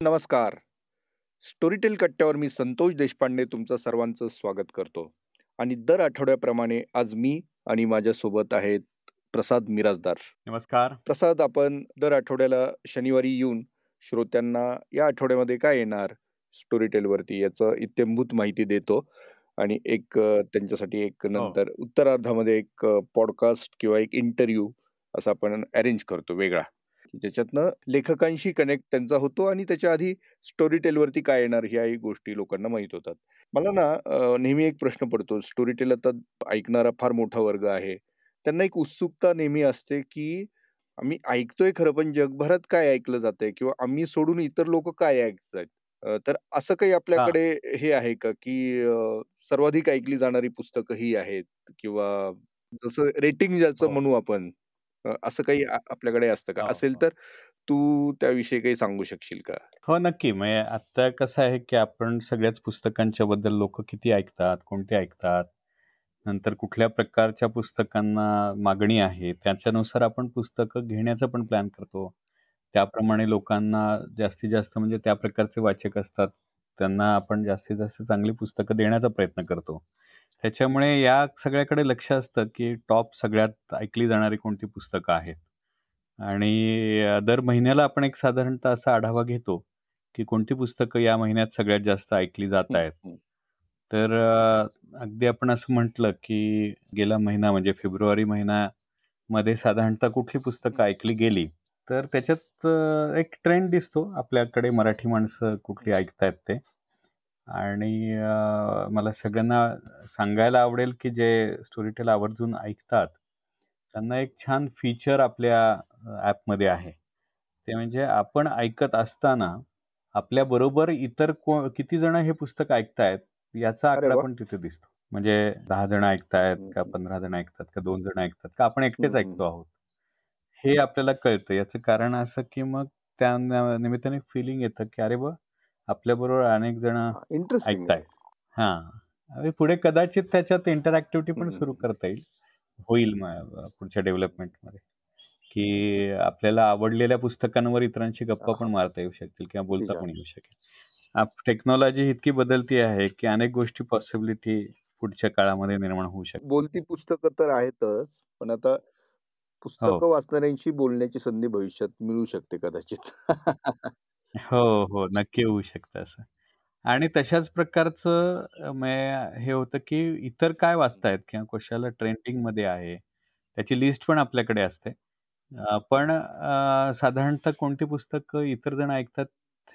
नमस्कार. स्टोरीटेल कट्ट्यावर मी संतोष देशपांडे तुमचं सर्वांचं स्वागत करतो आणि दर आठवड्याप्रमाणे आज मी आणि माझ्यासोबत आहेत प्रसाद मिराजदार. नमस्कार. प्रसाद, आपण दर आठवड्याला शनिवारी येऊन श्रोत्यांना या आठवड्यामध्ये काय येणार स्टोरीटेलवरती याचं इत्थंभूत माहिती देतो आणि एक त्यांच्यासाठी एक हो. नंतर उत्तरार्धामध्ये एक पॉडकास्ट किंवा एक इंटरव्ह्यू असा आपण अरेंज करतो वेगळा. ज्याच्यातनं लेखकांशी कनेक्ट त्यांचा होतो आणि त्याच्या आधी स्टोरीटेलवरती काय येणार ह्याही गोष्टी लोकांना माहीत होतात. मला ना नेहमी एक प्रश्न पडतो स्टोरीटेल आता ऐकणारा फार मोठा वर्ग आहे. त्यांना एक उत्सुकता नेहमी असते, की आम्ही ऐकतोय खरं पण जगभरात काय ऐकलं जातंय किंवा आम्ही सोडून इतर लोकं काय ऐकतायत? अ, तर असं काही हां. आपल्याकडे हे आहे का, की सर्वाधिक ऐकली जाणारी पुस्तकंही आहेत किंवा जसं रेटिंग ज्याचं हो. म्हणू आपण अ, असं काही आ आपल्याकडे असतं का? हो, असेल हो. तर तू त्याविषयी काही सांगू शकशील का? हो, नक्की. म्हणजे आता कसं आहे, की आपण सगळ्याच पुस्तकांच्या बद्दल लोकं किती ऐकतात, कोणते ऐकतात, नंतर कुठल्या प्रकारच्या पुस्तकांना मागणी आहे, त्याच्यानुसार आपण पुस्तकं घेण्याचा पण प्लॅन करतो. त्याप्रमाणे लोकांना जास्तीत जास्त म्हणजे त्या प्रकारचे वाचक असतात, त्यांना आपण जास्तीत जास्त चांगली पुस्तकं देण्याचा प्रयत्न करतो. त्याच्यामुळे या सगळ्याकडे लक्ष असतं, की टॉप सगळ्यात ऐकली जाणारी कोणती पुस्तकं आहेत? आणि दर महिन्याला आपण एक साधारणतः असा आढावा घेतो, की कोणती पुस्तकं या महिन्यात सगळ्यात जास्त ऐकली जात आहेत. तर अगदी आपण असं म्हटलं, की गेला महिना म्हणजे फेब्रुवारी महिन्यामध्ये साधारणतः कुठली पुस्तकं ऐकली गेली, तर त्याच्यात एक ट्रेंड दिसतो आपल्याकडे मराठी माणसं कुठली ऐकतायत ते. आणि मला सगळ्यांना सांगायला आवडेल, की जे स्टोरीटेल आवर्जून ऐकतात, त्यांना एक छान फीचर आपल्या ॲपमध्ये आहे. ते म्हणजे आपण ऐकत असताना आपल्याबरोबर इतर को किती जण हे पुस्तक ऐकतायत, याचा आकडा! पण तिथे दिसतो. म्हणजे 10 जण ऐकतायत का. 15 जण ऐकतात का 2 जण ऐकतात का आपण एकटेच ऐकतो. आहोत. हे आपल्याला कळतं. याचं कारण असं, की मग त्या निमित्ताने फीलिंग येतं, की अरे वाह! आपल्याबरोबर अनेक जण हां, ऐकतायत. हां. पुढे कदाचित त्याच्यात इंटरॅक्टिव्हिटी हं, पण हं, सुरू हं. करता येईल. होईल पुढच्या डेव्हलपमेंटमध्ये, की आपल्याला आवडलेल्या पुस्तकांवर इतरांशी गप्पा हां, पण हां. मारता येऊ शकतील किंवा बोलता. पण येऊ शकेल. आप टेक्नॉलॉजी इतकी बदलती आहे, की अनेक गोष्टी पॉसिबिलिटी पुढच्या काळामध्ये निर्माण होऊ शकतात. बोलती पुस्तकं तर आहेतच, पण आता हो. पुस्तकं वाचणाऱ्यांशी बोलण्याची संधी भविष्यात मिळू शकते कदाचित. हो, हो. नक्की होऊ शकतं असं. आणि तशाच प्रकारचं अ, म्हणजे हे होतं, की इतर काय वाचतायत किंवा कशाला ट्रेंडिंगमध्ये आहे, त्याची लिस्ट पण आपल्याकडे असते. अ, पण अ, साधारणतः कोणती पुस्तकं इतर जण ऐकतात,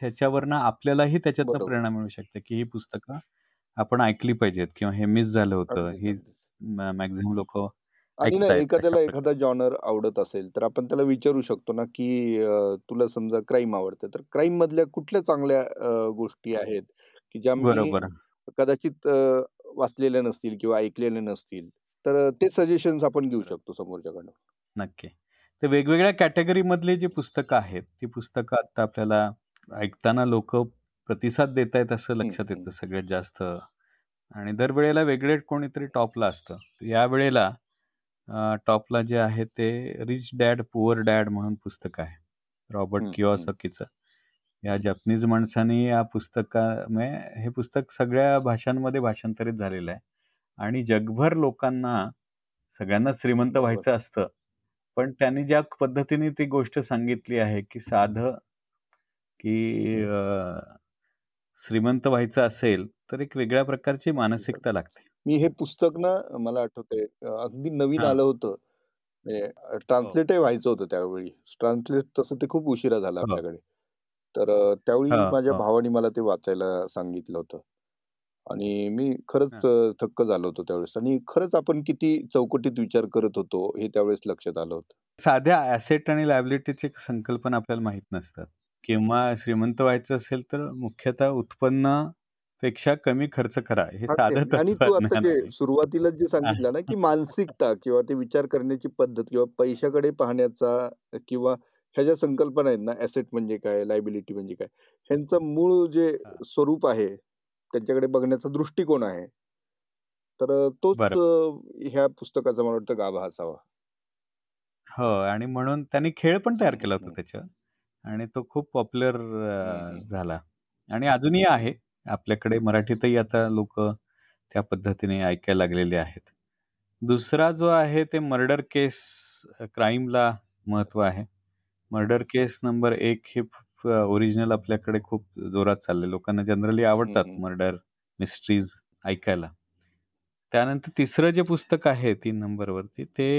ह्याच्यावरनं आपल्यालाही त्याच्यातनं बरोबर. प्रेरणा मिळू शकते, की ही पुस्तकं आपण ऐकली पाहिजेत किंवा हे मिस झालं होतं. अगदीच, ही अगदीच. मॅ मॅक्सिमम लोकं आणि ना ऐकतायत एखाद्याला अशा एखादा. जॉनर आवडत असेल, तर आपण त्याला विचारू शकतो ना, की अ, तुला समजा क्राईम आवडतं, तर क्राईममधल्या कुठल्या चांगल्या अ, गोष्टी आहेत, की ज्या मी बरोबर. कदाचित अ, वाचलेल्या नसतील किंवा ऐकलेल्या नसतील. तर ते सजेशन्स आपण घेऊ. शकतो समोरच्याकडनं. नक्की. तर वेगवेगळ्या कॅटेगरीमधली जी पुस्तकं आहेत, ती पुस्तकं आता आपल्याला ऐकताना लोकं प्रतिसाद देतायत असं हं, लक्षात. येतं सगळ्यात जास्त आणि दरवेळेला वेगळे कोणीतरी टॉपला असतं. यावेळेला अ, टॉपला जे आहे ते रिच डॅड पुअर डॅड म्हणून पुस्तक आहे. रॉबर्ट हं, हं. कियोसाकीचं. या जपनीज माणसाने या पुस्तका म्हणजे हे पुस्तक सगळ्या भाषांमध्ये भाषांतरित झालेलं आहे आणि जगभर लोकांना सगळ्यांना श्रीमंत बरोबर. व्हायचं असतं. पण त्यांनी ज्या पद्धतीने ती गोष्ट सांगितली आहे, की साधं की अ, श्रीमंत व्हायचं असेल, तर एक वेगळ्या प्रकारची मानसिकता. लागते. मी हे पुस्तक ना मला आठवतंय अ, अगदी नवीन हां. आलं होतं. म्हणजे अ, हो. ट्रान्सलेटही व्हायचं होतं त्यावेळी. ट्रान्सलेट तसं ते खूप उशिरा झालं हो. आपल्याकडे. तर अ, त्यावेळी हो, माझ्या हो. भावाने मला ते वाचायला सांगितलं होतं. आणि मी खरंच हां. अ, थक्क झालो होतो त्यावेळेस आणि खरंच आपण किती चौकटीत विचार करत होतो, हे त्यावेळेस लक्षात आलं होतं. साध्या ॲसेट आणि लायबिलिटीची संकल्पना आपल्याला माहीत नसतात किंवा श्रीमंत व्हायचं असेल, तर मुख्यतः उत्पन्नापेक्षा कमी खर्च करा. हे साधं. आणि तू आता जे आहे. सुरुवातीलाच जे सांगितलं ना, की मानसिकता किंवा ते विचार करण्याची पद्धत किंवा पैशाकडे पाहण्याचा किंवा ह्या ज्या संकल्पना आहेत ना, ॲसेट म्हणजे काय, लायबिलिटी म्हणजे काय, ह्यांचं मूळ जे. स्वरूप आहे, त्यांच्याकडे बघण्याचा दृष्टिकोन आहे. तर तोच ह्या पुस्तकाचा मला वाटतं गाभा असावा. हो आणि म्हणून त्यांनी खेळ पण तयार केला होता. त्याच्यावर. आणि तो खूप पॉप्युलर. झाला आणि अजूनही आहे. आपल्याकडे मराठीतही आता लोकं त्या पद्धतीने ऐकायला लागलेले आहेत. दुसरा जो आहे ते मर्डर केस क्राईमला महत्त्व आहे. मर्डर केस नंबर 1 हे ओरिजिनल आपल्याकडे खूप जोरात चाललंय. लोकांना जनरली आवडतात. मर्डर मिस्ट्रीज ऐकायला. त्यानंतर तिसरं जे पुस्तक आहे 3 नंबरवरती ते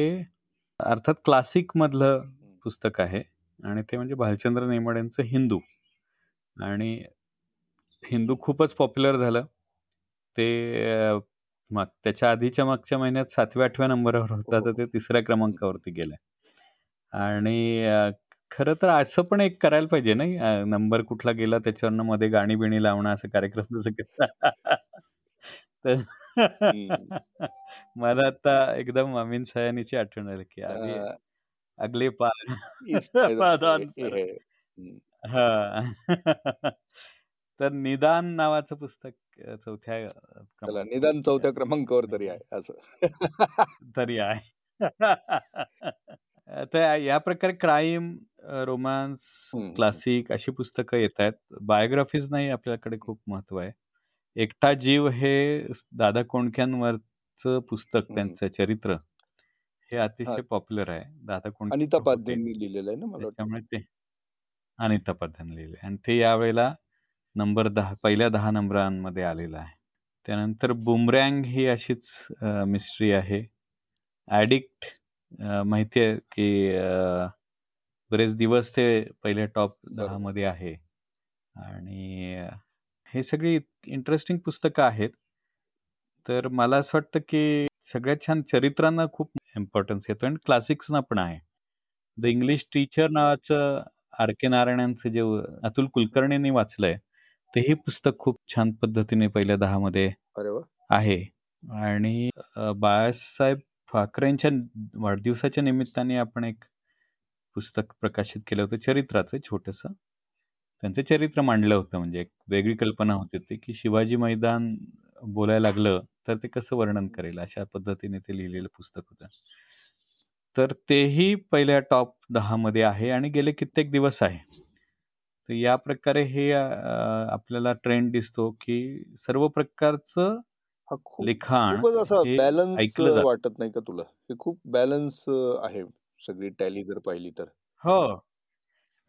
अर्थात क्लासिकमधलं पुस्तक आहे आणि ते म्हणजे भालचंद्र नेमाड्यांचं हिंदू. आणि हिंदू खूपच पॉप्युलर झालं. ते अ, मग त्याच्या आधीच्या मागच्या महिन्यात 7व्या-8व्या नंबरवर होता, हो, तर हो. ते 3ऱ्या क्रमांकावरती गेलंय. आणि अ, खरं तर असं पण एक करायला पाहिजे नाही अ, नंबर कुठला गेला त्याच्यावरनं मध्ये गाणी-बिणी लावणं असा कार्यक्रम जसं. तर हं. मला आता एकदम अमीन सयानीची आठवण आली, की अभी अ, अगले पाद इस पायदान पे पादान ये पर है. हं. हां. तर निदान नावाचं पुस्तक अ, 4थ्या अ, चला निदान क्रमांकावरती 4थ्या आहे. क्रमांकावर तरी आहे असं. तरी आहे. तर या प्रकारे क्राईम, हं. क्लासिक अशी पुस्तकं येतायत. बायोग्राफीजनाही आपल्याकडे खूप महत्त्व आहे. एकटा जीव हे दादा कोंडक्यांवरचं पुस्तक. त्यांचं चरित्र, हे. अतिशय पॉप्युलर आहे. दादा कोंडके लिहिलेलं आहे ना? त्याच्यामुळे ते अनिता लिहिलंय आणि ते यावेळेला नंबर 10 पहिल्या 10 नंबरांमध्ये आलेलं आहे. त्यानंतर बुमरँग ही अशीच मिस्ट्री आहे. ॲडिक्ट माहिती आहे, की बरेच दिवस ते पहिल्या टॉप बरोबर. 10 मध्ये आहे. आणि हे सगळी इंटरेस्टिंग पुस्तकं आहेत. तर मला असं वाटतं, की सगळ्यात छान चरित्रांना खूप इम्पोर्टन्स येतो आणि क्लासिक्सना पण आहे. द इंग्लिश टीचर नावाचं आर.के. नारायणांचं जे अतुल कुलकर्णींनी वाचलंय, तेही पुस्तक खूप छान पद्धतीने पहिल्या 10 मध्ये अरे! आहे. आणि अ, बाळासाहेब ठाकरेंच्या वाढदिवसाच्या निमित्ताने आपण एक पुस्तक प्रकाशित केलं होतं चरित्राचं छोटंसं. त्यांचं चरित्र मांडलं होतं म्हणजे एक वेगळी कल्पना होती ती, की शिवाजी मैदान बोलायला लागलं, तर ते कसं वर्णन करेल अशा पद्धतीने ते लिहिलेलं पुस्तक होतं. तर तेही पहिल्या टॉप 10 मध्ये आहे आणि गेले कित्येक दिवस आहे. तर या प्रकारे हे अ, आपल्याला ट्रेंड दिसतो, की सर्व प्रकारचं हा खूप लिखाण खूपच असं हे बॅलन्स ऐकलं जातं. वाटत नाही का तुला? हे खूप बॅलन्स आहे सगळी टॅली जर पाहिली तर. हो.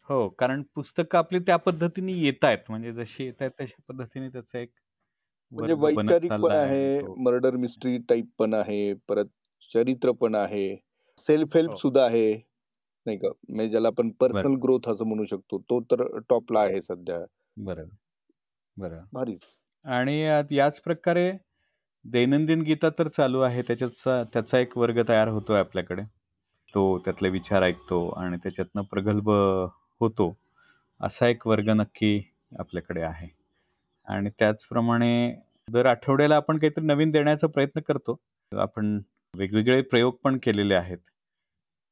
हो, कारण पुस्तकं आपली त्या पद्धतीने येतायत. म्हणजे जशी येतायत तशा पद्धतीने त्याचा एक म्हणजे वर्ग बनत वैचारिक पण चालला आहे आणि आहे, तो मर्डर मिस्ट्री टाइप पण आहे, परत चरित्र पण आहे, सेल्फ हेल्प हो. सुद्धा आहे, नाही का? म्हणजे ज्याला आपण बरं. पर्सनल ग्रोथ असं म्हणू शकतो. तो तर टॉपला आहे सध्या. बरोबर. बरोबर. भारीच. आणि याच प्रकारे दैनंदिन गीता तर चालू आहे. त्याच्याचा त्याचा एक वर्ग तयार होतोय आपल्याकडे. तो त्यातले विचार ऐकतो आणि त्याच्यातनं प्रगल्भ होतो. असा एक वर्ग नक्की आपल्याकडे आहे. आणि त्याचप्रमाणे दर आठवड्याला आपण काहीतरी नवीन देण्याचा प्रयत्न करतो. आपण वेगवेगळे प्रयोग पण केलेले आहेत.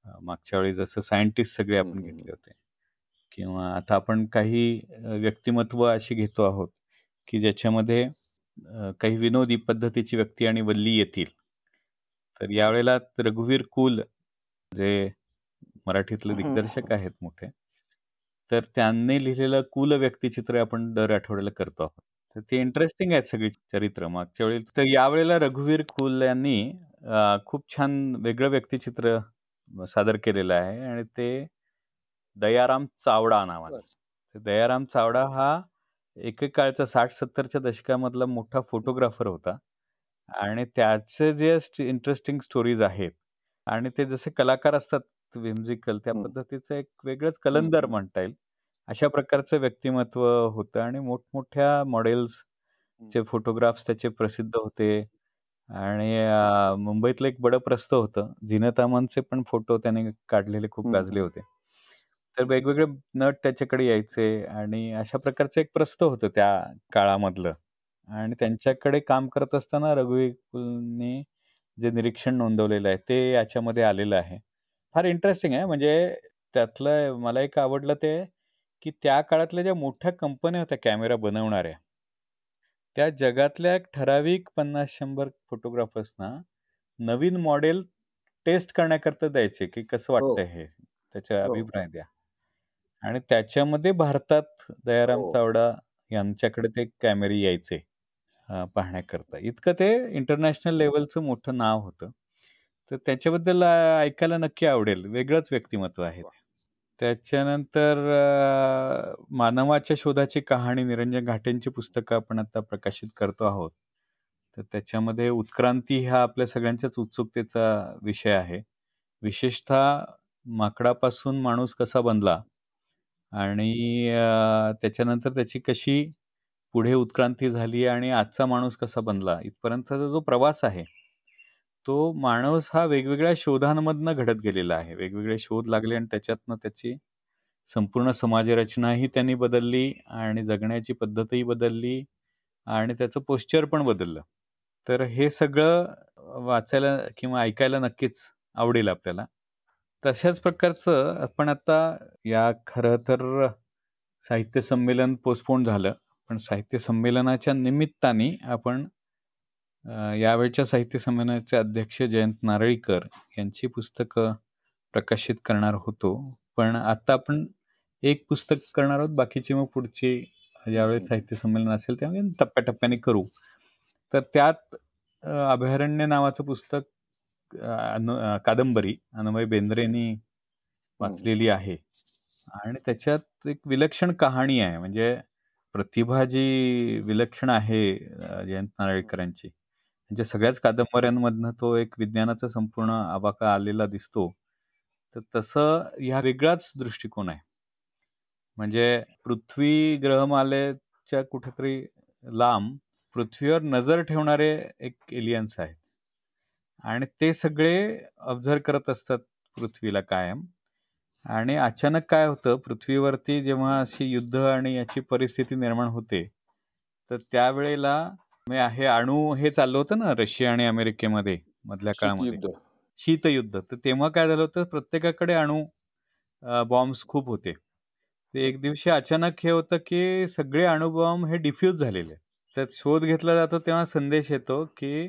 अ, मागच्या वेळी जसं सायंटिस्ट सगळे हं, आपण हं, घेतले हं. होते. किंवा आता आपण काही अ, व्यक्तिमत्व अशी घेतो आहोत, की ज्याच्यामध्ये अ, काही विनोदी पद्धतीची व्यक्ती आणि वल्ली येतील. तर यावेळेला रघुवीर कुल जे मराठीतले दिग्दर्शक. आहेत मोठे. तर त्यांनी लिहिलेलं कुल व्यक्तिचित्र आपण दर आठवड्याला करतो आहोत. तर ते इंटरेस्टिंग आहेत सगळी चरित्र. मागच्या वेळी तर यावेळेला रघुवीर कुल यांनी अ, खूप छान वेगळं व्यक्तिचित्र सादर केलेलं आहे आणि ते दयाराम चावडा. तर दयाराम चावडा हा एकेकाळचा 60-70 च्या दशकामधला मोठा फोटोग्राफर होता. आणि त्याचे जे इंटरेस्टिंग स्टोरीज आहेत आणि ते जसे कलाकार असतात व्हिम्सिकल त्या. पद्धतीचं एक वेगळंच कलंदर. म्हणता येईल. अशा प्रकारचं व्यक्तिमत्व होतं आणि मोठमोठ्या हं. मॉडेल्सचे फोटोग्राफ्स त्याचे प्रसिद्ध होते. आणि अ, मुंबईतलं एक बडं-प्रस्थ होतं. झीनत अमनचे पण फोटो त्याने काढलेले खूप हं, गाजले हं. होते. तर वेगवेगळे नट त्याच्याकडे यायचे आणि अशा प्रकारचं एक प्रस्थ होतं त्या काळामधलं. आणि त्यांच्याकडे काम करत असताना रघुवीर कुलनी जे निरीक्षण नोंदवलेलं आहे, ते याच्यामध्ये आलेलं आहे. फार इंटरेस्टिंग आहे. म्हणजे त्यातलं मला एक आवडलं ते, की त्या काळातल्या ज्या मोठ्या कंपन्या होत्या कॅमेरा बनवणाऱ्या त्या जगातल्या एक ठराविक 50-100 फोटोग्राफर्सना नवीन मॉडेल टेस्ट करण्याकरता द्यायचे, की कसं हो. वाटतंय हे? त्याचा हो. अभिप्राय द्या. आणि त्याच्यामध्ये भारतात दयाराम हो. चावडा यांच्याकडे ते कॅमेरे यायचे अ, पाहण्याकरता. इतकं ते इंटरनॅशनल लेव्हलचं मोठं नाव होतं. तर त्याच्याबद्दल अ, ऐकायला नक्की आवडेल. वेगळंच व्यक्तिमत्व आहे. वाह! त्याच्यानंतर अ, मानवाच्या शोधाची कहाणी निरंजन घाटेंची पुस्तकं आपण आता प्रकाशित करतो आहोत. तर त्याच्यामध्ये उत्क्रांती हा आपल्या सगळ्यांच्याच उत्सुकतेचा विषय आहे. विशेषतः माकडापासून माणूस कसा बनला आणि अ, त्याच्यानंतर त्याची कशी पुढे उत्क्रांती झाली आणि आजचा माणूस कसा बनला इथपर्यंतचा जो प्रवास आहे, तो माणूस हा वेगवेगळ्या शोधांमधनं घडत गेलेला आहे. वेगवेगळे शोध लागले आणि त्याच्यातनं त्याची संपूर्ण समाजरचनाही त्यांनी बदलली आणि जगण्याची पद्धतही बदलली आणि त्याचं पोश्चर पण बदललं. तर हे सगळं वाचायला किंवा ऐकायला नक्कीच आवडेल आपल्याला. तशाच प्रकारचं आपण आता या खरं तर साहित्य संमेलन पोस्टपोन झालं. पण साहित्य संमेलनाच्या निमित्ताने आपण यावेळच्या साहित्य संमेलनाचे अध्यक्ष जयंत नारळीकर यांची पुस्तकं प्रकाशित करणार होतो. पण आता आपण एक पुस्तक करणार आहोत. बाकीची मग पुढची ज्यावेळेस साहित्य संमेलन असेल त्यावेळी टप्प्याटप्प्याने करू. तर त्यात अभयारण्य नावाचं पुस्तक अनु कादंबरी अनुमय बेंद्रेंनी वाचलेली आहे. आणि त्याच्यात एक विलक्षण कहाणी आहे. म्हणजे प्रतिभा जी विलक्षण आहे जयंत नारळीकरांची. म्हणजे सगळ्याच कादंबऱ्यांमधनं तो एक विज्ञानाचा संपूर्ण आवाका आलेला दिसतो. तर तसं ह्या वेगळाच दृष्टिकोन आहे. म्हणजे पृथ्वी ग्रहमालेच्या कुठेतरी लांब पृथ्वीवर नजर ठेवणारे एक एलियन्स आहेत. आणि ते सगळे ऑब्झर्व करत असतात पृथ्वीला कायम. आणि अचानक काय होतं पृथ्वीवरती जेव्हा अशी युद्ध आणि याची परिस्थिती निर्माण होते, तर त्यावेळेला म्हणजे हे अणू हे चाललं होतं ना रशिया आणि अमेरिकेमध्ये मधल्या काळामध्ये. शीतयुद्ध. तर तेव्हा काय झालं होतं प्रत्येकाकडे अणू बॉम्ब्स खूप होते. तर एक दिवशी अचानक हे होतं की सगळे अणुबॉम्ब हे डिफ्यूज झालेले. त्यात शोध घेतला जातो तेव्हा संदेश येतो की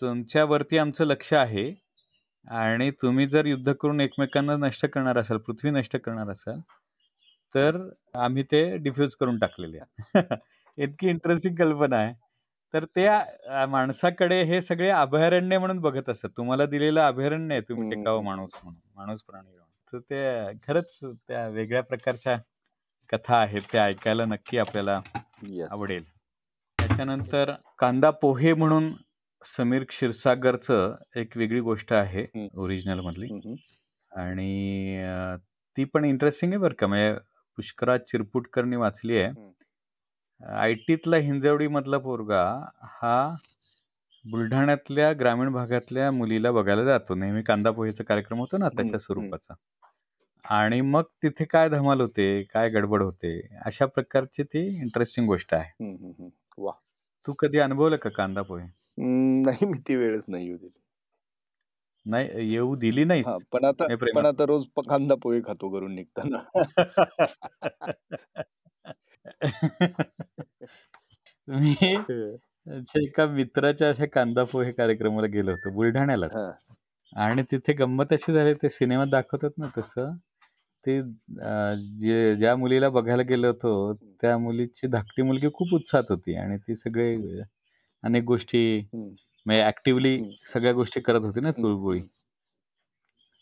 तुमच्यावरती आमचं लक्ष आहे आणि तुम्ही जर युद्ध करून एकमेकांना नष्ट करणार असाल, पृथ्वी नष्ट करणार असाल, तर आम्ही ते डिफ्यूज करून टाकलेले. इतकी इंटरेस्टिंग कल्पना आहे. तर त्या माणसाकडे हे सगळे अभयारण्य म्हणून बघत असतात. तुम्हाला दिलेलं अभयारण्य आहे तुम्ही टिकावं. माणूस म्हणून, माणूस प्राणी म्हणून. तर ते खरंच त्या वेगळ्या प्रकारच्या कथा आहेत. त्या ऐकायला नक्की आपल्याला. आवडेल. त्याच्यानंतर कांदा पोहे म्हणून समीर क्षीरसागरचं एक वेगळी गोष्ट आहे. ओरिजिनलमधली. हं, हं. आणि ती पण इंटरेस्टिंग आहे बरं का. म्हणजे पुष्कराज चिरपुटकरनी वाचली आहे. आयटीतला हिंजवडीमधला पोरगा हा बुलढाण्यातल्या ग्रामीण भागातल्या मुलीला बघायला जातो. नेहमी कांदा पोहेचा कार्यक्रम होतो ना त्याच्या. स्वरूपाचा. आणि मग तिथे काय धमाल होते, काय गडबड होते, अशा प्रकारची ती इंटरेस्टिंग गोष्ट आहे. वाह! तू कधी अनुभवलं का कांदा पोहे? नाही मी ती वेळच नाही येऊ दिली. नाही येऊ दिली नाहीस? हां, पण आता पण आता रोज कांदा पोहे खातो घरून निघताना. मी. अच्छा एका मित्राच्या अशा कांदा पोहे कार्यक्रमाला गेलो होतो बुलढाण्यालाच. हां. आणि तिथे गंमत अशी झाली ते सिनेमात दाखवतात ना तसं, ते अ, जे ज्या मुलीला बघायला गेलो होतो, त्या मुलीची धाकटी मुलगी खूप उत्साहात होती आणि ती सगळे. अनेक गोष्टी. म्हणजे ॲक्टिव्हली हं. सगळ्या गोष्टी करत होती ना चुळबुळी.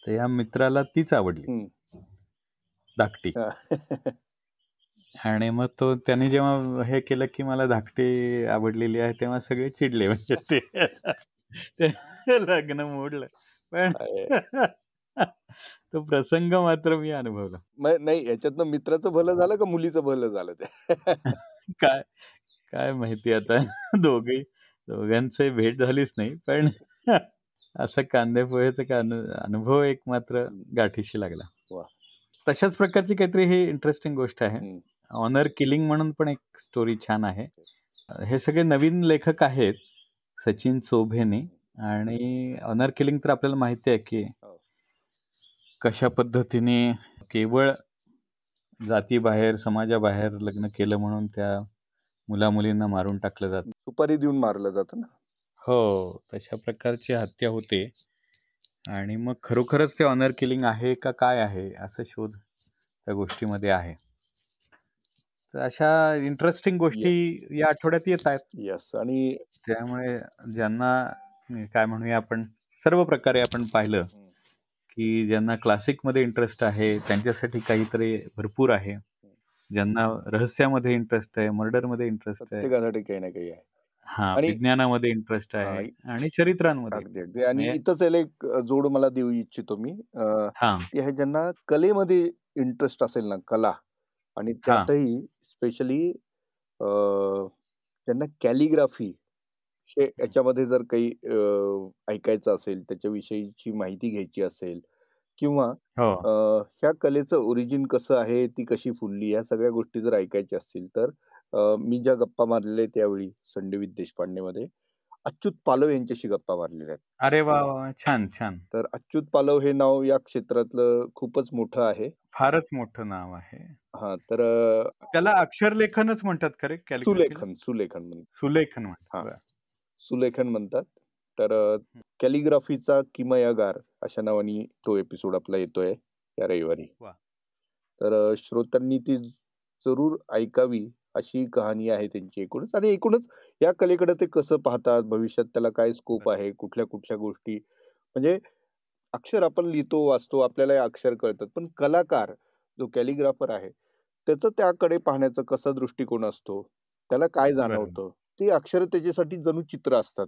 तर या मित्राला तीच आवडली. धाकटी. हां. आणि मग तो त्याने जेव्हा हे केलं की मला धाकटी आवडलेली आहे, तेव्हा सगळे चिडले म्हणजे ते लग्न मोडलं. पण. तो प्रसंग मात्र मी अनुभवला. नाही याच्यातनं मित्राचं भलं झालं का मुलीचं भलं झालं ते? काय काय माहिती आता दोघेही दोघांची भेट झालीच नाही. पण असं कांदे पोहेचा का अनु अनुभव एक मात्र. गाठीशी लागला. तशाच प्रकारची काहीतरी ही इंटरेस्टिंग गोष्ट आहे. ऑनर किलिंग म्हणून पण एक स्टोरी छान आहे. हे सगळे नवीन लेखक आहेत. सचिन चोभेने आणि ऑनर किलिंग तर आपल्याला माहिती आहे की हो. कशा पद्धतीने केवळ जातीबाहेर, समाजाबाहेर लग्न केलं म्हणून त्या मुला-मुलींना मारून टाकलं जातं. सुपारी देऊन मारलं जातं ना? हो, तशा प्रकारची हत्या होते. आणि मग खरोखरच ते ऑनर किलिंग आहे का काय आहे? असा शोध त्या गोष्टीमध्ये आहे तर अशा इंटरेस्टिंग गोष्टी या आठवड्यात येत आहेत. येस आणि त्यामुळे ज्यांना काय म्हणूया आपण सर्व प्रकारे आपण पाहिलं की ज्यांना क्लासिकमध्ये इंटरेस्ट आहे त्यांच्यासाठी काहीतरी भरपूर आहे. ज्यांना रहस्यामध्ये इंटरेस्ट आहे मर्डरमध्ये इंटरेस्ट आहे. काही ना काही आहे. हा विज्ञानामध्ये इंटरेस्ट आहे आणि चरित्रांमध्ये. आणि म्हणजे- इथंच एक जोड मला देऊ इच्छितो मी. हा. ज्यांना कलेमध्ये इंटरेस्ट असेल ना कला आणि त्यातही स्पेशली ज्यांना कॅलिग्राफी हे याच्यामध्ये जर काही अं, ऐकायचं असेल त्याच्याविषयीची माहिती घ्यायची असेल किंवा हो. अं, ह्या कलेचं ओरिजिन कसं आहे ती कशी फुलली ह्या सगळ्या गोष्टी जर ऐकायच्या असतील तर अं, मी ज्या गप्पा मारलेल्या त्यावेळी संडेवित देशपांडेमध्ये अच्युत पालव यांच्याशी गप्पा मारलेल्या आहेत. अरे वा, छान छान. तर अच्युत पालव हे नाव या क्षेत्रातलं खूपच मोठं आहे. फारच मोठं नाव आहे. हा तर अं, त्याला अक्षरलेखनच म्हणतात खरे कॅलिग्राफीला? सुलेखन सुलेखन म्हणतात सुलेखन हा. म्हणतात सुलेखन म्हणतात. तर कॅलिग्राफीचा किमयागार अशा नावाने तो एपिसोड आपला येतोय या रविवारी. तर अ, श्रोत्यांनी ती जरूर ऐकावी अशी कहाणी आहे त्यांची एकूणच. आणि एकूणच या कलेकडे ते कसं पाहतात? भविष्यात त्याला काय स्कोप आहे? कुठल्या कुठल्या गोष्टी? म्हणजे अक्षर आपण लिहितो वाचतो आपल्याला हे अक्षर कळतात. पण कलाकार जो कॅलिग्राफर आहे त्याचं त्याकडे पाहण्याचा कसा दृष्टिकोन असतो त्याला काय जाणवतं ते अक्षर त्याच्यासाठी जणू चित्र असतात.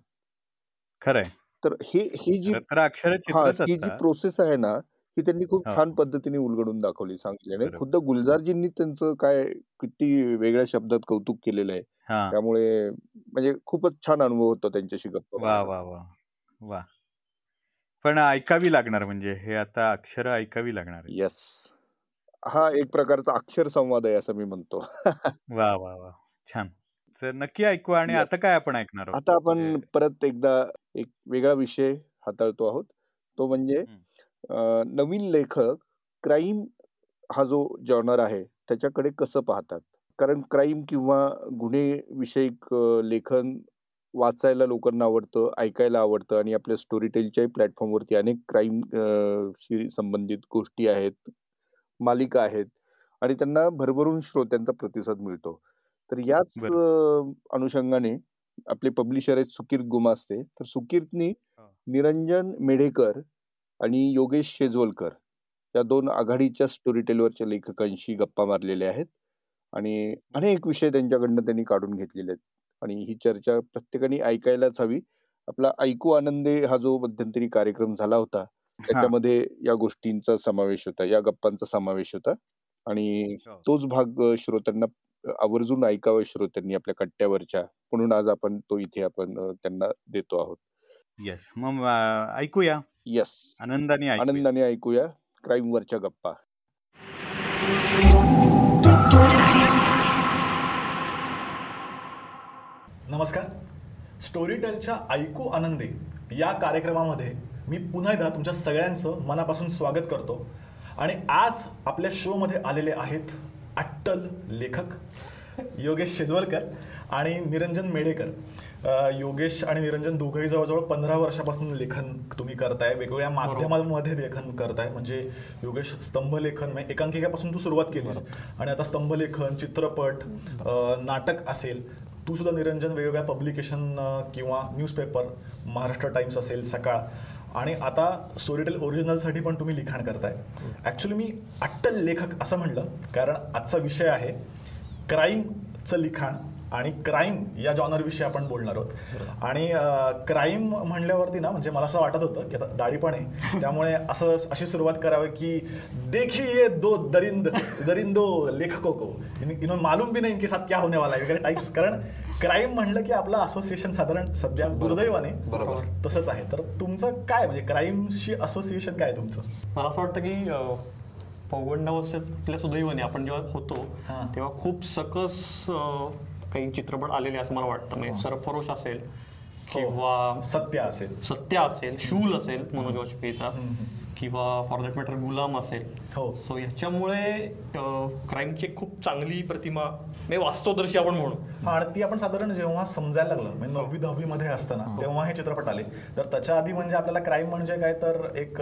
खरंय. तर हे ही जी खरं तर अक्षर हा चित्रच ही जी असतात. प्रोसेस आहे ना ही त्यांनी खूप हो. छान पद्धतीने उलगडून दाखवली सांगितली आणि बरोबर. खुद्द गुलजारजींनी त्यांचं काय किती वेगळ्या शब्दात कौतुक केलेलं आहे. हा. त्यामुळे म्हणजे खूपच छान अनुभव होता त्यांच्याशी गप्पा वा मारण्याचा. वा वा वा. पण ऐकावी लागणार म्हणजे हे आता अक्षर ऐकावी लागणार आहेत. येस हा एक प्रकारचा अक्षर संवाद आहे असं मी म्हणतो. वा वा वा. छान. तर नक्की ऐकू आणि. आता काय आपण ऐकणार आता आपण म्हणजे- परत एकदा एक वेगळा विषय हाताळतो आहोत. तो म्हणजे नवीन लेखक क्राईम हा जो जॉनर आहे त्याच्याकडे कसं पाहतात? कारण क्राईम किंवा गुन्हे विषयक लेखन वाचायला लोकांना आवडतं ऐकायला आवडतं आणि आपल्या स्टोरी टेलच्याही प्लॅटफॉर्मवरती अनेक क्राईम शी संबंधित गोष्टी आहेत. मालिका आहेत आणि त्यांना भरभरून श्रोत्यांचा प्रतिसाद मिळतो. तर याच अनुषंगाने आपले पब्लिशर आहेत सुकीर्त गुमास्ते. तर सुकीर्तनी. निरंजन मेढेकर आणि योगेश शेजवलकर या दोन आघाडीच्या स्टोरी टेलवरच्या लेखकांशी गप्पा मारलेल्या आहेत. आणि अनेक विषय त्यांच्याकडनं त्यांनी काढून घेतलेले आहेत. आणि ही चर्चा प्रत्येकाने ऐकायलाच हवी. आपला ऐकू आनंदे हा जो मध्यंतरी कार्यक्रम झाला होता. त्याच्यामध्ये या गोष्टींचा समावेश होता या गप्पांचा समावेश होता. आणि हो. तोच भाग अ, श्रोत्यांना आवर्जून ऐकावा श्रोत्यांनी आपल्या कट्ट्यावरच्या. म्हणून आज आपण तो इथे आपण अ, त्यांना देतो आहोत. येस मग अं, ऐकूया. येस आनंदाने ऐकूया. आनंदाने ऐकूया क्राईम वरच्या गप्पा. नमस्कार. स्टोरीटेलच्या ऐकू आनंदी या कार्यक्रमामध्ये मी पुन्हा एकदा तुमच्या सगळ्यांचं मनापासून स्वागत करतो. आणि आज आपल्या शोमध्ये आलेले आहेत अट्टल लेखक योगेश शेजवलकर आणि निरंजन मेढेकर अ, योगेश आणि निरंजन दोघंही जवळजवळ पंधरा वर्षापासून लेखन तुम्ही करताय वेगवेगळ्या माध्यमांमध्ये लेखन करताय. म्हणजे योगेश स्तंभलेखन म्हणजे एकांकिकेपासून तू सुरुवात केलीस. आणि आता स्तंभलेखन चित्रपट अ, नाटक असेल तू सुद्धा निरंजन वेगवेगळ्या पब्लिकेशन किंवा न्यूजपेपर महाराष्ट्र टाइम्स असेल सकाळ आणि आता स्टोरीटेल ओरिजिनलसाठी पण तुम्ही लिखाण करताय. ॲक्च्युली मी अट्टल लेखक असं म्हणलं कारण आजचा विषय आहे क्राईमचं लिखाण. आणि क्राईम या जॉनरविषयी आपण बोलणार आहोत. आणि क्राईम म्हणल्यावरती ना म्हणजे मला असं वाटत होतं की आता दाढी पण आहे. त्यामुळे असं अशी सुरुवात करावी की देखिए दो दरिंद दरिंदो लेखकों को. इन- इन्होंने मालूम भी नहीं इनके साथ क्या होने वाला है वगैरे टाइप्स कारण क्राईम म्हणलं की आपलं असोसिएशन साधारण सध्या दुर्दैवाने बरोबर. तसंच आहे. तर तुमचं काय म्हणजे क्राईमशी असोसिएशन काय तुमचं? मला असं वाटतं की पौगंडावस्थेतल्या सुदैवाने आपण जेव्हा होतो. तेव्हा खूप सकस काही चित्रपट आलेले असं मला वाटतं. म्हणजे सरफरोश असेल किंवा सत्य असेल. सत्य असेल शूल असेल मनोज वाजपेयीचा. किंवा फॉर दॅट मॅटर गुलाम असेल. हो. सो ह्याच्यामुळे क्राईमची खूप चांगली प्रतिमा म्हणजे वास्तवदर्शी आपण म्हणू. हा, आणि ती आपण साधारण जेव्हा समजायला लागलं म्हणजे नववी दहावी मध्ये असताना तेव्हा हे चित्रपट आले. तर त्याच्या आधी म्हणजे आपल्याला क्राईम म्हणजे काय? तर एक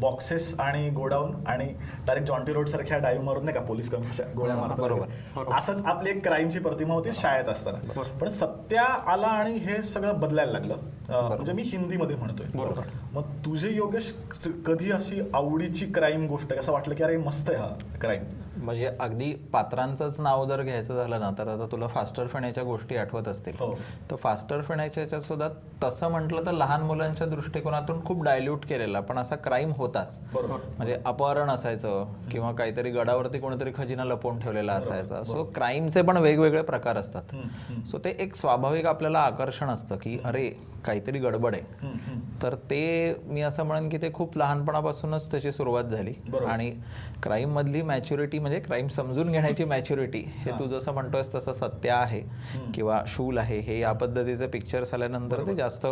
बॉक्सेस आणि गोडाऊन आणि डायरेक्ट जॉन्टी रोड सारख्या डाईव्ह मारून नाही का पोलीस कमीच्या गोळ्या मारतात. बरोबर. असंच आपली एक क्राईमची प्रतिमा होती शाळेत असताना. पण सत्या आला आणि हे सगळं बदलायला लागलं. म्हणजे मी हिंदीमध्ये म्हणतोय. बरोबर. मग तुझे योगेश कधी अशी आवडीची क्राईम गोष्ट आहे? असं वाटलं की अरे मस्त आहे हा क्राईम म्हणजे अगदी पात्रांचंच नाव जर घ्यायचं झालं ना तर आता तुला फास्टर फिण्याच्या गोष्टी आठवत असतील. हो. तर फास्टर फिण्याच्या सुद्धा तसं म्हटलं तर लहान मुलांच्या दृष्टिकोनातून खूप डायल्यूट केलेला पण असा क्राईम होताच. म्हणजे अपहरण असायचं किंवा काहीतरी गडावरती कोणीतरी खजिना लपवून ठेवलेला असायचा. सो क्राईमचे पण वेगवेगळे प्रकार असतात. सो ते एक स्वाभाविक आपल्याला आकर्षण असतं की अरे काहीतरी गडबड आहे. तर ते मी असं म्हणेन की ते खूप लहानपणापासूनच त्याची सुरुवात झाली. आणि क्राईम मधली मॅच्युरिटी म्हणजे क्राईम समजून घेण्याची मॅच्युरिटी हे तू जसं म्हणतोयस तसं सत्य आहे किंवा शूल आहे. हे या पद्धतीचे पिक्चर्स आल्यानंतर ते जास्त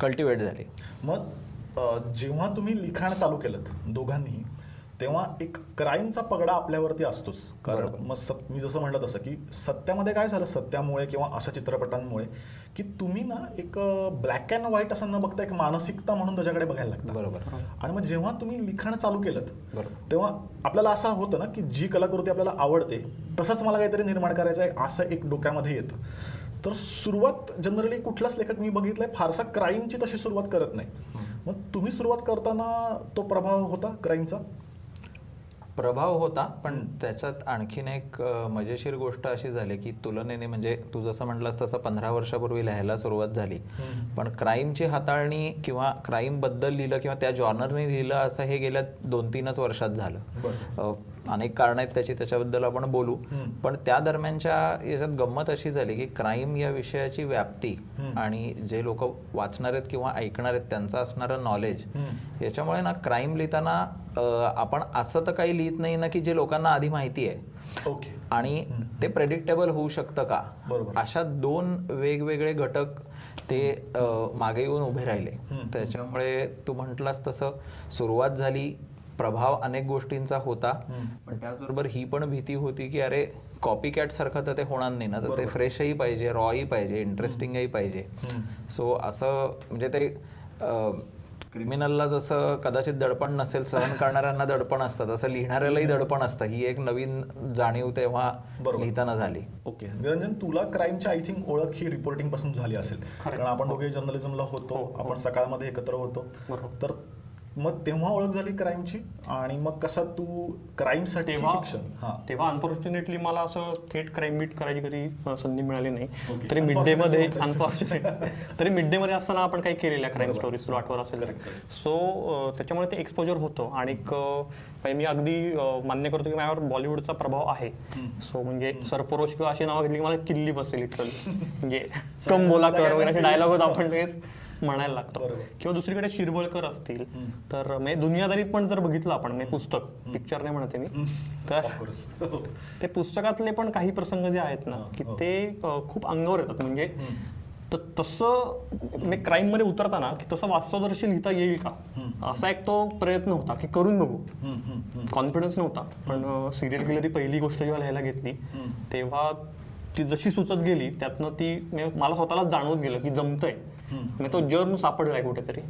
कल्टिवेट झाले. मग जेव्हा तुम्ही लिखाण चालू केलं दोघांनीही तेव्हा एक क्राईमचा पगडा आपल्यावरती असतोच. कारण मग सत मी जसं म्हणलं तसं की सत्यामध्ये काय झालं? सत्यामुळे किंवा अशा चित्रपटांमुळे की तुम्ही ना एक ब्लॅक अँड व्हाईट असं न बघता एक मानसिकता म्हणून त्याच्याकडे बघायला लागता. बरोबर. आणि मग जेव्हा तुम्ही लिखाण चालू केलं बरोबर. तेव्हा आपल्याला असं होतं ना की जी कलाकृती आपल्याला आवडते तसंच मला काहीतरी निर्माण करायचं आहे असं एक डोक्यामध्ये येतं. तर सुरुवात जनरली कुठलाच लेखक मी बघितलंय फारसा क्राईमची तशी सुरुवात करत नाही. मग तुम्ही सुरुवात करताना तो प्रभाव होता क्राईमचा? प्रभाव होता पण त्याच्यात आणखीन एक मजेशीर गोष्ट अशी झाली की तुलनेने म्हणजे तू जसं म्हटलंस तसं पंधरा वर्षापूर्वी लिहायला सुरुवात झाली. पण क्राईमची हाताळणी किंवा क्राईमबद्दल लिहिलं किंवा त्या जॉनरने लिहिलं असं हे गेल्या दोन तीनच वर्षात झालं. अनेक कारण आहेत त्याची त्याच्याबद्दल आपण बोलू. पण त्या दरम्यानच्या याच्यात गंमत अशी झाली की क्राईम या विषयाची व्याप्ती आणि जे लोक वाचणार आहेत किंवा ऐकणार आहेत त्यांचं असणारं नॉलेज याच्यामुळे ना क्राईम लिहिताना आपण असं तर काही लिहित नाही ना की जे लोकांना आधी माहिती आहे. ओके. आणि ते प्रेडिक्टेबल होऊ शकतं का? बरोबर. अशा दोन वेगवेगळे घटक ते मागे येऊन उभे राहिले. त्याच्यामुळे तू म्हटलास तसं सुरुवात झाली प्रभाव अनेक गोष्टींचा होता. पण त्याचबरोबर ही पण भीती होती की अरे कॉपी कॅट सारखं तर ते होणार नाही ना. तर ते फ्रेशही पाहिजे रॉही पाहिजे इंटरेस्टिंगही पाहिजे. सो असं म्हणजे ते क्रिमिनलला जसं कदाचित दडपण नसेल सहन करणाऱ्यांना दडपण असतं तसं लिहिणाऱ्यालाही दडपण असतं. ही एक नवीन जाणीव तेव्हा. लिहिताना झाली. ओके. निरंजन तुला क्राईमची आय थिंक ओळख ही रिपोर्टिंगपासून झाली असेल. कारण आपण दोघे जर्नलिझमला होतो. आपण सकाळमध्ये एकत्र होतो. तर मग तेव्हा ओळख झाली क्राईमची आणि मग कसा तू क्राईमसाठी फिक्शन हा. तेव्हा अनफॉर्च्युनेटली मला असं थेट क्राईम बीट करायची कधी संधी मिळाली नाही. तरी मिड डे मध्ये अनफॉर्च्युनेट तरी मिड डे मध्ये असताना आपण काही केलेल्या क्राईम स्टोरीज तुला आठवत असेल. सो त्याच्यामुळे ते एक्सपोजर होतं. आणि म्हणजे मी अगदी मान्य करतो की माझ्यावर बॉलिवूडचा प्रभाव आहे. सो म्हणजे सरफरोश किंवा अशी नावं घेतली की मला किल्ली बसते लिटरली म्हणजे कम बोला कर वगैरे डायलॉग होत आपण लगेच. म्हणायला लागतो. किंवा दुसरीकडे शिरवळकर असतील तर म्हणजे दुनियादारी पण जर बघितलं आपण म्हणजे पुस्तक पिक्चर नाही म्हणते मी तर ते पुस्तकातले पण काही प्रसंग जे आहेत ना की ते अ, खूप अंगावर येतात. म्हणजे तर तसं म्हणजे क्राईममध्ये उतरताना की तसं वास्तवदर्शी लिहिता येईल का? असा एक तो प्रयत्न होता की करून बघू. कॉन्फिडन्स नव्हता. पण सिरियल किलर ही पहिली गोष्ट जेव्हा लिहायला घेतली तेव्हा ती जशी सुचत गेली त्यातनं ती म्हणजे मला स्वतःलाच जाणवत गेलं की जमतंय. म्हणजे तो जर्म सापडलाय कुठेतरी.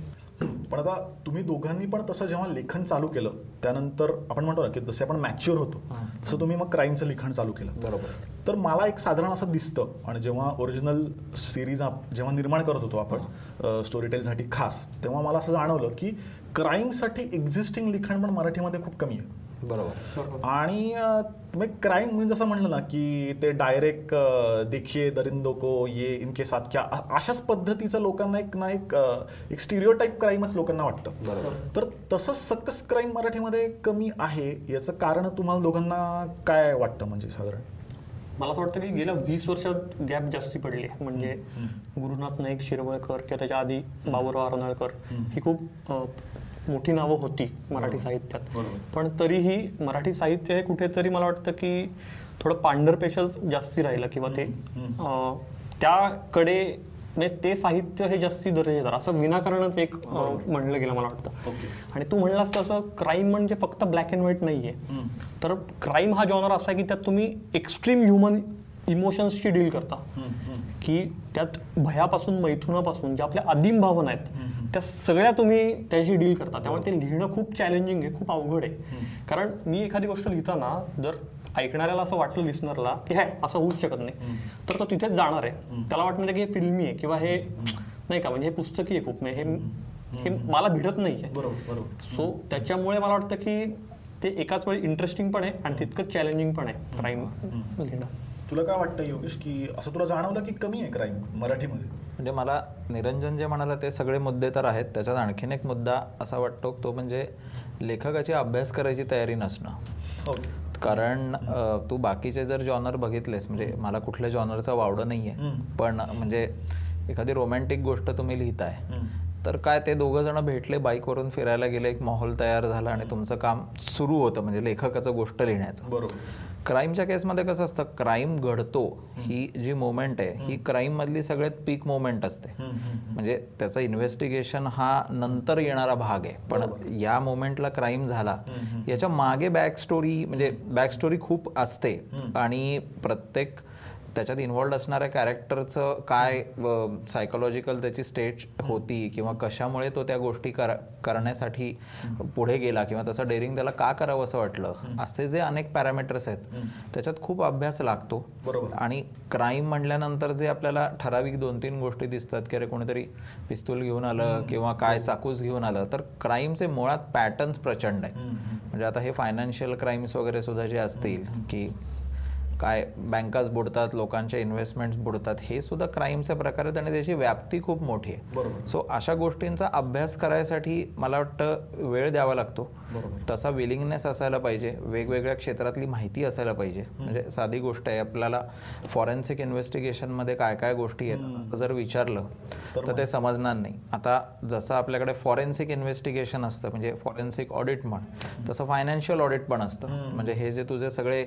पण आता तुम्ही दोघांनी पण तसं जेव्हा लेखन चालू केलं त्यानंतर आपण म्हणतो ना की जसे आपण मॅच्युअर होतो तसं तुम्ही मग क्राईमचं लिखाण चालू केलं. बरोबर. तर मला एक साधारण असं दिसतं आणि जेव्हा ओरिजिनल सिरीज जेव्हा निर्माण करत होतो आपण स्टोरी टेलसाठी खास तेव्हा मला असं जाणवलं की क्राईमसाठी एक्झिस्टिंग लिखाण पण मराठीमध्ये खूप कमी आहे. बरोबर. आणि क्राईम म्हणजे जसं म्हणलं ना की ते डायरेक्ट देखिए दरिंदो को ये इनके साथ क्या अशाच पद्धतीचं लोकांना एक ना एक एक स्टिरिओ टाईप क्राईमच लोकांना वाटतं. तर तसं सकस क्राईम मराठीमध्ये कमी आहे याचं कारण तुम्हाला दोघांना काय वाटतं म्हणजे साधारण? मला असं वाटतं की गेल्या वीस वर्षात गॅप जास्ती पडली. आहे. म्हणजे गुरुनाथ नाईक शिरवळकर किंवा त्याच्या आधी बाबूराव अर्नाळकर ही खूप मोठी नावं होती मराठी साहित्यात. पण तरीही मराठी साहित्य हे कुठेतरी मला वाटतं की थोडं पांढरपेशाच जास्ती राहिलं किंवा ते त्याकडे म्हणजे ते साहित्य हे जास्ती दर्जेदार असं विनाकारणच एक म्हणलं गेलं मला वाटतं. आणि तू म्हणलास तसं क्राईम म्हणजे फक्त ब्लॅक अँड व्हाईट नाहीये. तर क्राईम हा जॉनर असा आहे की त्यात तुम्ही एक्स्ट्रीम ह्युमन इमोशन्सची डील करता. की त्यात भयापासून मैथुनापासून ज्या आपल्या आदिम भावना आहेत त्या सगळ्या तुम्ही त्याशी डील करता. त्यामुळे ते लिहिणं खूप चॅलेंजिंग आहे खूप अवघड आहे. कारण मी एखादी गोष्ट लिहिताना जर ऐकणाऱ्याला असं वाटलं लिस्नरला की हे असं होऊच शकत नाही. तर तो तिथेच जाणार आहे. त्याला वाटणार आहे की हे फिल्मी आहे किंवा हे नाही का म्हणजे हे पुस्तकी आहे खूप म्हणजे हे हे मला भिडत नाही आहे. बरोबर बरोबर. सो त्याच्यामुळे मला वाटतं की ते एकाच वेळी इंटरेस्टिंग पण आहे आणि तितकंच चॅलेंजिंग पण आहे क्राईम लिहिणं. तुला काय वाटतं योगेश की असं तुला जाणवलं की कमी आहे क्राईम मराठीमध्ये? म्हणजे मला निरंजन जे म्हणाला ते सगळे मुद्दे तर आहेत. त्याच्यात आणखीन एक मुद्दा असा वाटतो तो म्हणजे लेखकाची अभ्यास करायची तयारी नसणं. कारण तू बाकीचे जर जॉनर बघितलेस म्हणजे मला कुठल्या जॉनरचा वावडं नाहीये. पण म्हणजे एखादी रोमॅन्टिक गोष्ट तुम्ही लिहिताय. तर काय ते दोघं जण भेटले बाईकवरून फिरायला गेले एक माहोल तयार झाला आणि तुमचं काम सुरू होतं म्हणजे लेखकाचं गोष्ट लिहिण्याचं. बरोबर. क्राईमच्या केसमध्ये कसं असतं क्राईम घडतो ही जी मोमेंट आहे ही क्राईम मधली सगळ्यात पीक मोमेंट असते. म्हणजे त्याचं इन्व्हेस्टिगेशन हा नंतर येणारा भाग आहे. पण या मोमेंटला क्राईम झाला याच्या मागे बॅक स्टोरी म्हणजे बॅक स्टोरी खूप असते. आणि प्रत्येक त्याच्यात इन्व्हॉल्ड असणाऱ्या कॅरेक्टरचं काय सायकोलॉजिकल त्याची स्टेट होती किंवा कशामुळे तो त्या गोष्टी कर करण्यासाठी पुढे गेला किंवा तसं डेअरिंग त्याला का करावं असं वाटलं असे जे अनेक पॅरामीटर्स आहेत त्याच्यात खूप अभ्यास लागतो. बरोबर. आणि क्राईम म्हणल्यानंतर जे आपल्याला ठराविक दोन तीन गोष्टी दिसतात की अरे कोणीतरी पिस्तूल घेऊन आलं किंवा काय चाकूस घेऊन आलं तर क्राईमचे मुळात पॅटर्न्स प्रचंड आहेत. म्हणजे आता हे फायनान्शियल क्राईम्स वगैरे सुद्धा जे असतील की काय बँकाच बुडतात लोकांच्या इन्व्हेस्टमेंट्स बुडतात हे सुद्धा क्राईमचे प्रकार आहेत आणि त्याची व्याप्ती खूप मोठी आहे. सो अशा गोष्टींचा अभ्यास करायसाठी मला वाटतं वेळ द्यावा लागतो. तसा विलिंगनेस असायला पाहिजे वेगवेगळ्या क्षेत्रातली माहिती असायला पाहिजे. म्हणजे साधी गोष्ट आहे आपल्याला फॉरेन्सिक इन्व्हेस्टिगेशनमध्ये काय काय गोष्टी आहेत जर विचारलं तर ते समजणार नाही. आता जसं आपल्याकडे फॉरेन्सिक इन्व्हेस्टिगेशन असतं म्हणजे फॉरेन्सिक ऑडिट म्हण तसं फायनान्शियल ऑडिट पण असतं. म्हणजे हे जे तुझे सगळे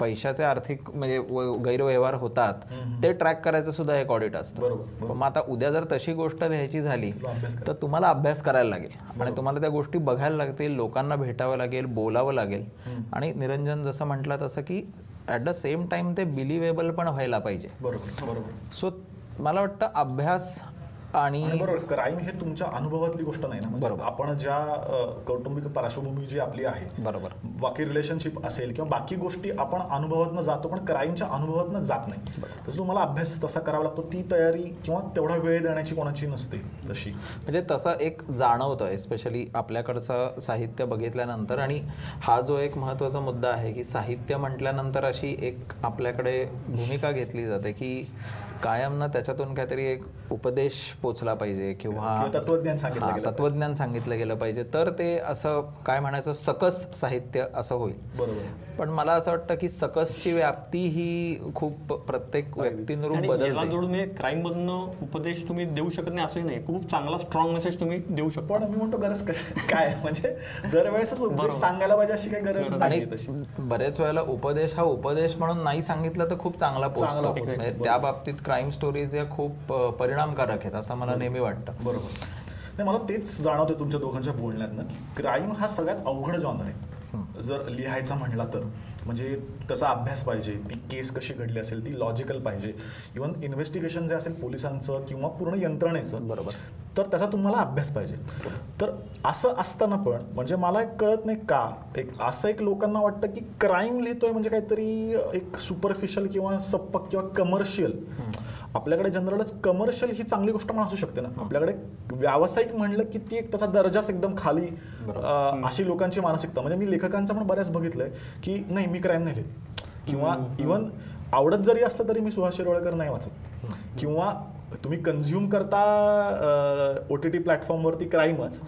पैशाचे आर्थिक म्हणजे व- गैरव्यवहार होतात ते ट्रॅक करायचं सुद्धा एक ऑडिट असतं. मग आता उद्या जर तशी गोष्ट लिहायची झाली तर तुम्हाला अभ्यास करायला लागेल. आणि तुम्हाला त्या गोष्टी बघायला लागतील लोकांना भेटावं लागेल बोलावं लागेल. आणि निरंजन जसं म्हटलं तसं की ॲट द सेम टाइम ते बिलिव्हेबल पण व्हायला पाहिजे. बरोबर बरोबर. सो मला वाटतं अभ्यास आणि बरोबर क्राईम हे तुमच्या अनुभवातली गोष्ट नाही ना. म्हणजे बरोबर. आपण ज्या कौटुंबिक पार्श्वभूमी जी आपली आहे बरोबर. बाकी रिलेशनशिप असेल किंवा बाकी गोष्टी आपण अनुभवातनं जातो पण क्राईमच्या अनुभवातनं जात नाही. तसं तुम्हाला अभ्यास तसा करावा लागतो ती तयारी किंवा तेवढा वेळ देण्याची कोणाची नसते तशी. म्हणजे तसं एक जाणवतं एस्पेशली आपल्याकडचं साहित्य बघितल्यानंतर. आणि हा जो एक महत्त्वाचा मुद्दा आहे की साहित्य म्हटल्यानंतर अशी एक आपल्याकडे भूमिका घेतली जाते की कायम ना त्याच्यातून काहीतरी एक उपदेश पोचला पाहिजे किंवा तत्वज्ञान सांगितलं गेलं तत्वज्ञान सांगितलं गेलं पाहिजे. तर ते असं काय म्हणायचं सकस साहित्य असं होईल. बरोबर. पण मला असं वाटतं की सकसची व्याप्ती ही खूप प्रत्येक व्यक्तीनुरूप बदलते. जोडून क्राईम मधनं उपदेश तुम्ही देऊ शकत नाही असंही नाही. खूप चांगला स्ट्रॉंग मेसेज तुम्ही देऊ शकता. पण मी म्हणतो गरज कशी काय म्हणजे दरवेळेसच उपदेश सांगायला पाहिजे अशी काही गरज नाही बरेच वेळेला उपदेश हा उपदेश म्हणून नाही सांगितलं तर खूप चांगला पोहोचतो. म्हणजे त्या बाबतीत क्राईम स्टोरीज या खूप परिणामकारक आहेत असं मला नेहमी वाटतं. बरोबर. नाही मला तेच जाणवतं तुमच्या दोघांच्या बोलण्यातनं. की क्राईम हा सगळ्यात अवघड जॉनर आहे. जर लिहायचा म्हणला तर. म्हणजे त्याचा अभ्यास पाहिजे ती केस कशी घडली असेल ती लॉजिकल पाहिजे. इव्हन इन्व्हेस्टिगेशन जे असेल पोलिसांचं किंवा पूर्ण यंत्रणेचं बरोबर. तर त्याचा तुम्हाला अभ्यास पाहिजे. तर असं असताना पण म्हणजे मला एक कळत नाही का एक असं एक लोकांना वाटतं की क्राईम लिहितोय म्हणजे काहीतरी एक सुपरफिशियल किंवा सप्पक किंवा कमर्शियल आपल्याकडे जनरलच कमर्शियल ही चांगली गोष्ट पण असू शकते ना. आपल्याकडे व्यावसायिक म्हणलं की ती एक त्याचा दर्जाच एकदम खाली अशी लोकांची मानसिकता. म्हणजे मी लेखकांचं पण बऱ्याच बघितलंय की नाही मी क्राईम नाही लिहित. किंवा इवन आवडत जरी असलं तरी मी सुहास शिरोळकर नाही वाचत. किंवा तुम्ही कन्झ्युम करता ओ टी टी प्लॅटफॉर्मवरती क्राईमच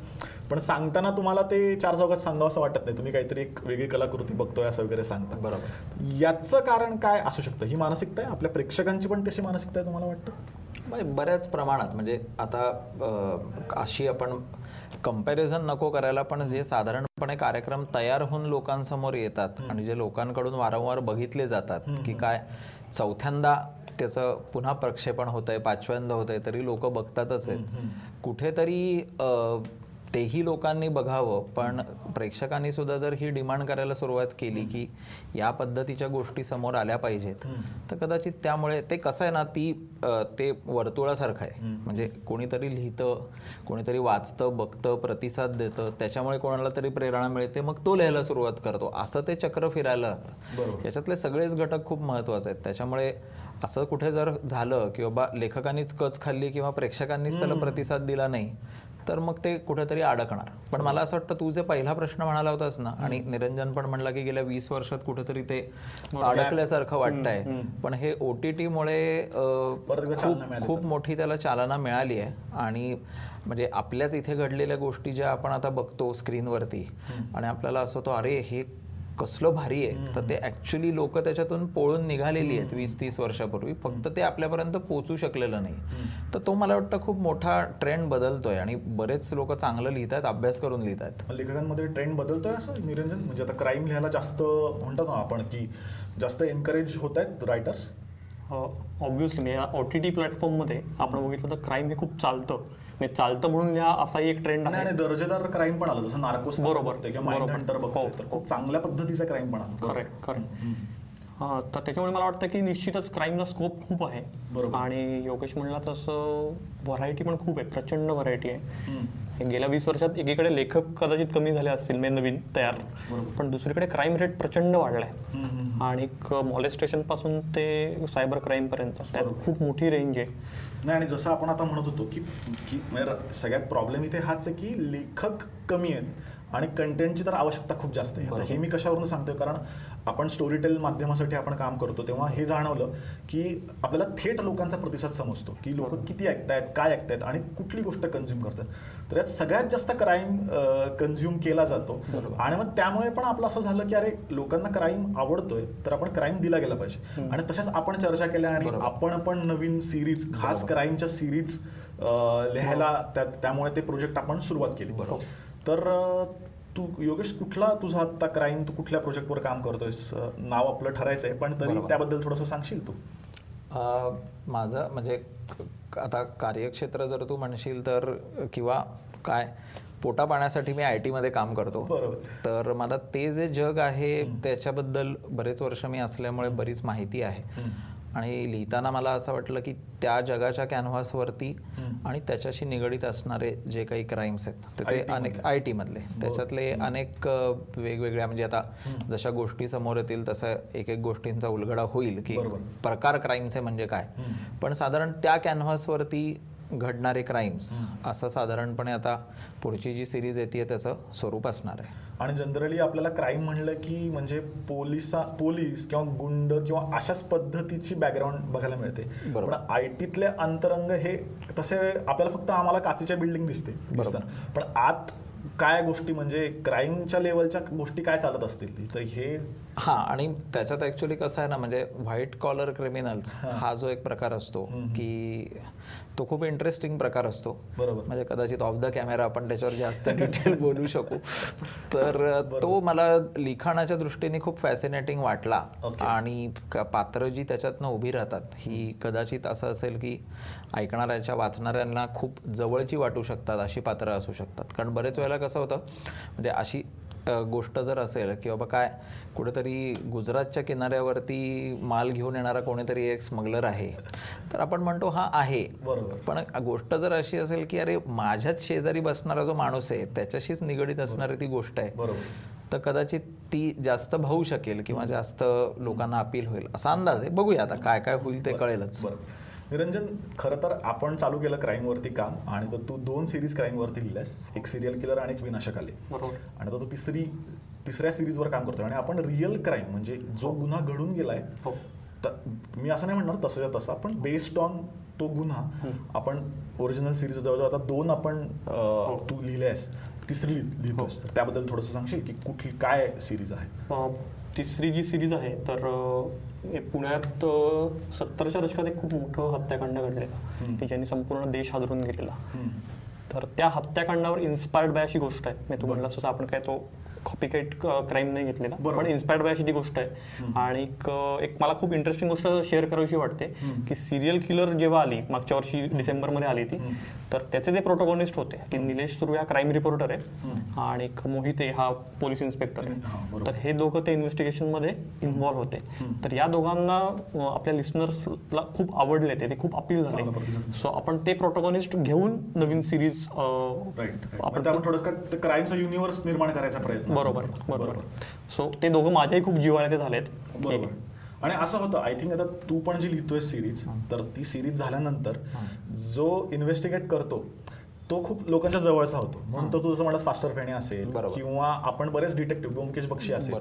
पण सांगताना तुम्हाला ते चार चौकात सांगावं असं वाटत नाही. तुम्ही काहीतरी एक वेगळी कलाकृती बघतोय असं वगैरे सांगता. बरोबर. याचं कारण काय असू शकतं? ही मानसिकता आहे? आपल्या प्रेक्षकांची पण तशी मानसिकता आहे तुम्हाला वाटतं? बऱ्याच प्रमाणात. म्हणजे आता अशी आपण कंपॅरिझन नको करायला पण जे साधारणपणे कार्यक्रम तयार होऊन लोकांसमोर येतात आणि जे लोकांकडून वारंवार बघितले जातात की काय चौथ्यांदा त्याचं पुन्हा प्रक्षेपण होत आहे पाचव्यांदा होत आहे तरी लोक बघतातच आहेत. कुठेतरी तेही लोकांनी बघावं पण प्रेक्षकांनी सुद्धा जर ही डिमांड करायला सुरुवात केली की या पद्धतीच्या गोष्टी समोर आल्या पाहिजेत तर कदाचित त्यामुळे ते कसं आहे ना ती ते वर्तुळासारखं आहे. म्हणजे कोणीतरी लिहितं कोणीतरी वाचतं बघतं प्रतिसाद देतं त्याच्यामुळे कोणाला तरी प्रेरणा मिळते मग तो लिहायला सुरुवात करतो. असं ते चक्र फिरायला लागतं याच्यातले सगळेच घटक खूप महत्त्वाचे आहेत. त्याच्यामुळे असं कुठे जर झालं की बाबा लेखकांनीच कच खाल्ली किंवा प्रेक्षकांनीच त्याला प्रतिसाद दिला नाही तर मग ते कुठेतरी अडकणार. पण मला असं वाटतं तू जे पहिला प्रश्न म्हणाला होतास ना आणि निरंजन पण म्हणला की गेल्या वीस वर्षात कुठेतरी ते अडकल्यासारखं वाटतंय. पण हे ओ टी टीमुळे मिळाली खूप मोठी त्याला चालना मिळाली आहे. आणि म्हणजे आपल्याच इथे घडलेल्या गोष्टी ज्या आपण आता बघतो स्क्रीनवरती आणि आपल्याला असं होतो अरे हे कसलं भारी आहे. तर ते ऍक्च्युली लोक त्याच्यातून पळून निघालेली आहेत वीस तीस वर्षापूर्वी. फक्त ते आपल्यापर्यंत पोहोचू शकलेलं नाही. तर तो मला वाटतं खूप मोठा ट्रेंड बदलतोय आणि बरेच लोक चांगलं लिहित आहेत अभ्यास करून लिहित आहेत लेखकांमध्ये ट्रेंड बदलतोय असं निरंजन? म्हणजे आता क्राईम लिहायला जास्त म्हणतो ना आपण की जास्त एनकरेज होत आहेत रायटर्स ऑब्व्हियसली म्हणजे ओ टी टी प्लॅटफॉर्ममध्ये आपण बघितलं तर क्राईम हे खूप चालतं. म्हणजे चालतं म्हणून लिहा असाही एक ट्रेंड आहे. आणि दर्जेदार क्राईम पण आलं. जसं नार्कोस बरोबर, हो. तर खूप चांगल्या पद्धतीचा क्राईम पण आला. खरं हा तर त्याच्यामुळे मला वाटतं की निश्चितच क्राईमला स्कोप खूप आहे. बरोबर. आणि योगेश म्हणला तसं व्हरायटी पण खूप आहे प्रचंड व्हरायटी आहे. हे गेल्या वीस वर्षात एकीकडे लेखक कदाचित कमी झाले असतील म्हणजे नवीन तयार. पण दुसरीकडे क्राईम रेट प्रचंड वाढलाय. आणि मॉलेस्टेशनपासून ते सायबर क्राईम पर्यंत त्यात खूप मोठी रेंज आहे. नाही आणि जसं आपण आता म्हणत होतो की की म्हणजे सगळ्यात प्रॉब्लेम इथे हाच आहे की लेखक कमी आहेत. आणि कंटेंटची तर आवश्यकता खूप जास्त आहे. आता हे मी कशावरून सांगतोय? कारण आपण स्टोरी टेल माध्यमासाठी आपण काम करतो तेव्हा हे जाणवलं की आपल्याला थेट लोकांचा प्रतिसाद समजतो की लोक किती ऐकतायत काय ऐकतायत आणि कुठली गोष्ट कन्झ्युम करतात. तर यात सगळ्यात जास्त क्राईम कन्झ्युम केला जातो. आणि मग त्यामुळे पण आपलं असं झालं की अरे लोकांना क्राईम आवडतोय तर आपण क्राईम दिला गेला पाहिजे. आणि तशाच आपण चर्चा केल्या आणि आपण पण नवीन सिरीज खास क्राईमच्या सिरीज लिहायला त्या- त्यामुळे ते प्रोजेक्ट आपण सुरुवात केली. तर तू योगेश कुठला तुझा आता क्राईम तू कुठल्या प्रोजेक्टवर काम करतोयस? नाव आपलं ठरायचंय पण तरी त्याबद्दल थोडंसं सांगशील तू? माझं म्हणजे आता कार्यक्षेत्र जर तू म्हणशील तर किंवा काय पोटा पाण्यासाठी मी आय टीमध्ये काम करतो. तर मला ते जे जग आहे त्याच्याबद्दल बरेच वर्ष मी असल्यामुळे बरीच माहिती आहे. आणि लिहिताना मला असं वाटलं की त्या जगाच्या कॅनव्हासवरती आणि त्याच्याशी निगडीत असणारे जे काही क्राईम्स आहेत त्याचे अनेक आय टी मधले त्याच्यातले अनेक वेगवेगळ्या म्हणजे आता जशा गोष्टी समोर येतील तसं एक एक गोष्टींचा उलगडा होईल की. प्रकार क्राईमचे म्हणजे काय. पण साधारण त्या कॅनव्हासवरती घडणारे क्राईम्स असं साधारणपणे आता पुढची जी सिरीज येते त्याचं स्वरूप असणार आहे. आणि जनरली आपल्याला क्राईम म्हणलं की म्हणजे पोलिसा पोलीस किंवा गुंड किंवा अशाच पद्धतीची बॅकग्राऊंड बघायला मिळते. पण आय टीतले अंतरंग हे तसे आपल्याला फक्त आम्हाला काचेच्या बिल्डिंग दिसते पण आत काय गोष्टी म्हणजे क्राईमच्या लेवलच्या गोष्टी काय चालत असतील ती? तर हे हा आणि त्याच्यात ऍक्च्युली कसं आहे ना म्हणजे व्हाईट कॉलर क्रिमिनल्स हा. जो एक प्रकार असतो की तो खूप इंटरेस्टिंग प्रकार असतो. बरोबर. म्हणजे कदाचित ऑफ द कॅमेरा आपण त्याच्यावर जास्त डिटेल बोलू शकू. तर तो मला लिखाणाच्या दृष्टीने खूप फॅसिनेटिंग वाटला. आणि पात्र जी त्याच्यातनं उभी राहतात ही कदाचित असं असेल की ऐकणाऱ्याच्या वाचणाऱ्यांना खूप जवळची वाटू शकतात अशी पात्र असू शकतात. कारण बरेच वेळेला कसं होतं म्हणजे अशी गोष्ट जर असेल की बाबा काय कुठेतरी गुजरातच्या किनाऱ्यावरती माल घेऊन येणारा कोणीतरी एक स्मगलर आहे तर आपण म्हणतो हा आहे. बरोबर. पण गोष्ट जर अशी असेल की अरे माझ्याच शेजारी बसणारा जो माणूस आहे त्याच्याशीच निगडीत असणारी ती गोष्ट आहे बरोबर. तर कदाचित ती जास्त भावू शकेल किंवा जास्त लोकांना अपील होईल. असा अंदाज आहे. बघूया आता काय काय होईल ते कळेलच. निरंजन खरं तर आपण चालू केलं क्राईम वरती काम आणि तर तू दोन सिरीज क्राईम वरती लिहिल्यास. एक सिरियल किलर आणि एक विनाशक आले. आणि आता तू तिसरी तिसऱ्या सिरीजवर काम करतोय. आणि आपण रिअल क्राईम म्हणजे जो गुन्हा घडून गेलाय हो. तर मी असं नाही म्हणणार तसंच्या तसा पण बेस्ड ऑन तो गुन्हा आपण ओरिजिनल सिरीज जवळजवळ आता दोन आपण अं, तू लिहिल्यास. तिसरी लिह- लिहितोस. तर त्याबद्दल थोडंसं सांगशील की कुठली काय सिरीज आहे? तिसरी जी सिरीज आहे तर हे पुण्यात सत्तरच्या दशकात एक खूप मोठं हत्याकांड घडलेलं. की ज्यांनी संपूर्ण देश हादरून गेलेला. तर त्या हत्याकांडावर इन्स्पायर्ड बाय अशी गोष्ट आहे. मी तू म्हणलास तसं आपण काय तो कॉपी कॅट क्राईम नाही घेतलेला. पण इन्स्पायर्ड बाय अशी ती गोष्ट आहे. आणि एक- एक मला खूप इंटरेस्टिंग गोष्ट शेअर करावीशी वाटते की सिरियल किलर जेव्हा आली मागच्या वर्षी डिसेंबरमध्ये आली ती तर त्याचे जे प्रोटोगॉनिस्ट होते की निलेश सुरू हा क्राईम रिपोर्टर आहे आणि एक मोहिते हा पोलीस इन्स्पेक्टर आहे. तर हे दोघं ते इन्व्हेस्टिगेशनमध्ये इन्व्हॉल्व होते. तर या दोघांना अं, आपल्या लिस्नर्सला खूप आवडले ते खूप अपील झाले. सो आपण ते प्रोटोगॉनिस्ट घेऊन नवीन सिरीज राईट आपण क्राईमचा युनिव्हर्स निर्माण करायचा प्रयत्न. बरोबर बरोबर. सो ते दोघं माझ्याही खूप जिव्हाळ्याचे झालेत. बरोबर. आणि असं होतं आय थिंक आता तू पण जी लिहितोय सिरीज तर ती सिरीज झाल्यानंतर जो इन्व्हेस्टिगेट करतो तो खूप लोकांच्या जवळचा होतो म्हणून तर तू जसं म्हणलं फास्टर फेणे असेल. किंवा आपण बरेच डिटेक्टिव्ह ब्योमकेश बक्षी असेल.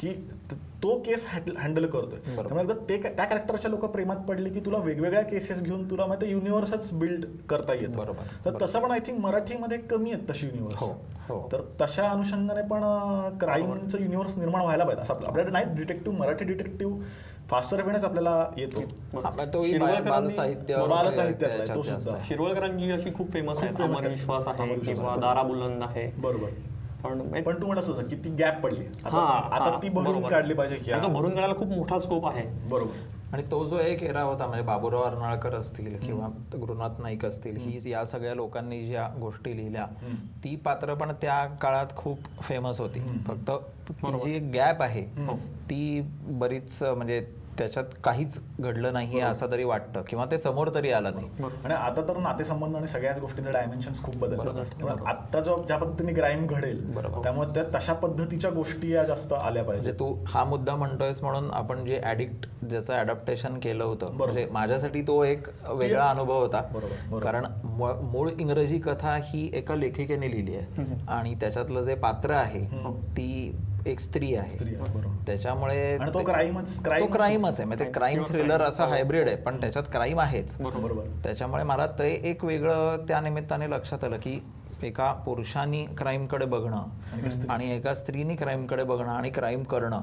की त- केस हँडल करतोय. त्यामुळे एकदा ते त्या कॅरेक्टरच्या लोक प्रेमात पडले की तुला वेगवेगळ्या केसेस घेऊन तुला माहिती युनिव्हर्सच बिल्ड करता येतं बरोबर. तर तसं पण आय थिंक मराठीमध्ये कमी आहेत तशी युनिव्हर्स हो, हो. तर तशा अनुषंगाने पण क्राईमचं युनिव्हर्स निर्माण व्हायला पाहिजे असं आपलं- आपल्याकडे नाही डिटेक्टिव्ह मराठी डिटेक्टिव्ह फास्टर फेणेच आपल्याला येतो. तो सुद्धा. आहे. शिरवळकरांची अशी खूप फेमस आहे अमर. विश्वास आहे किंवा. दारा बुलंद आहे. बरोबर. पण पण तू म्हणत असं किती गॅप पडली? आता हा, आता ती भरून बरोबर. काढली पाहिजे की आणि तो हा, भरून काढायला खूप मोठा स्कोप आहे. बरोबर. आणि तो जो एक एरा होता म्हणजे बाबूराव अर्नाळकर असतील किंवा गुरुनाथ नाईक असतील ही या सगळ्या लोकांनी ज्या गोष्टी लिहिल्या ती पात्र पण त्या काळात खूप फेमस होती. फक्त ती जी एक गॅप आहे ती बरीच म्हणजे त्याच्यात काहीच घडलं नाही असं तरी वाटतं किंवा ते समोर तरी आलं नाही. आणि आता तर नातेसंबंध आणि सगळ्याच गोष्टींचे डायमेन्शन खूप त्यामुळे आता जो ज्या पद्धतीने क्राईम घडेल बरोबर. त्यामुळे त्या तशा पद्धतीच्या गोष्टी या जास्त आल्या म्हणजे पाहिजे तू हा मुद्दा म्हणतोयस म्हणून आपण जे ऍडिक्ट ज्याचं अडॅप्टेशन केलं होतं. म्हणजे माझ्यासाठी तो एक वेगळा अनुभव होता. कारण मूळ इंग्रजी कथा ही एका लेखिकेने लिहिली आहे. आणि त्याच्यातलं जे पात्र आहे ती एक स्त्री आहे. त्याच्यामुळे तो क्राईमच क्राईमच आहे. म्हणजे क्राईम थ्रिलर असा हायब्रिड आहे पण त्याच्यात क्राईम आहेच. बरोबर. त्याच्यामुळे मला ते एक वेगळं त्या निमित्ताने लक्षात आलं की एका पुरुषाने क्राईमकडे बघणं आणि एका स्त्रीने क्राईमकडे बघणं आणि क्राईम करणं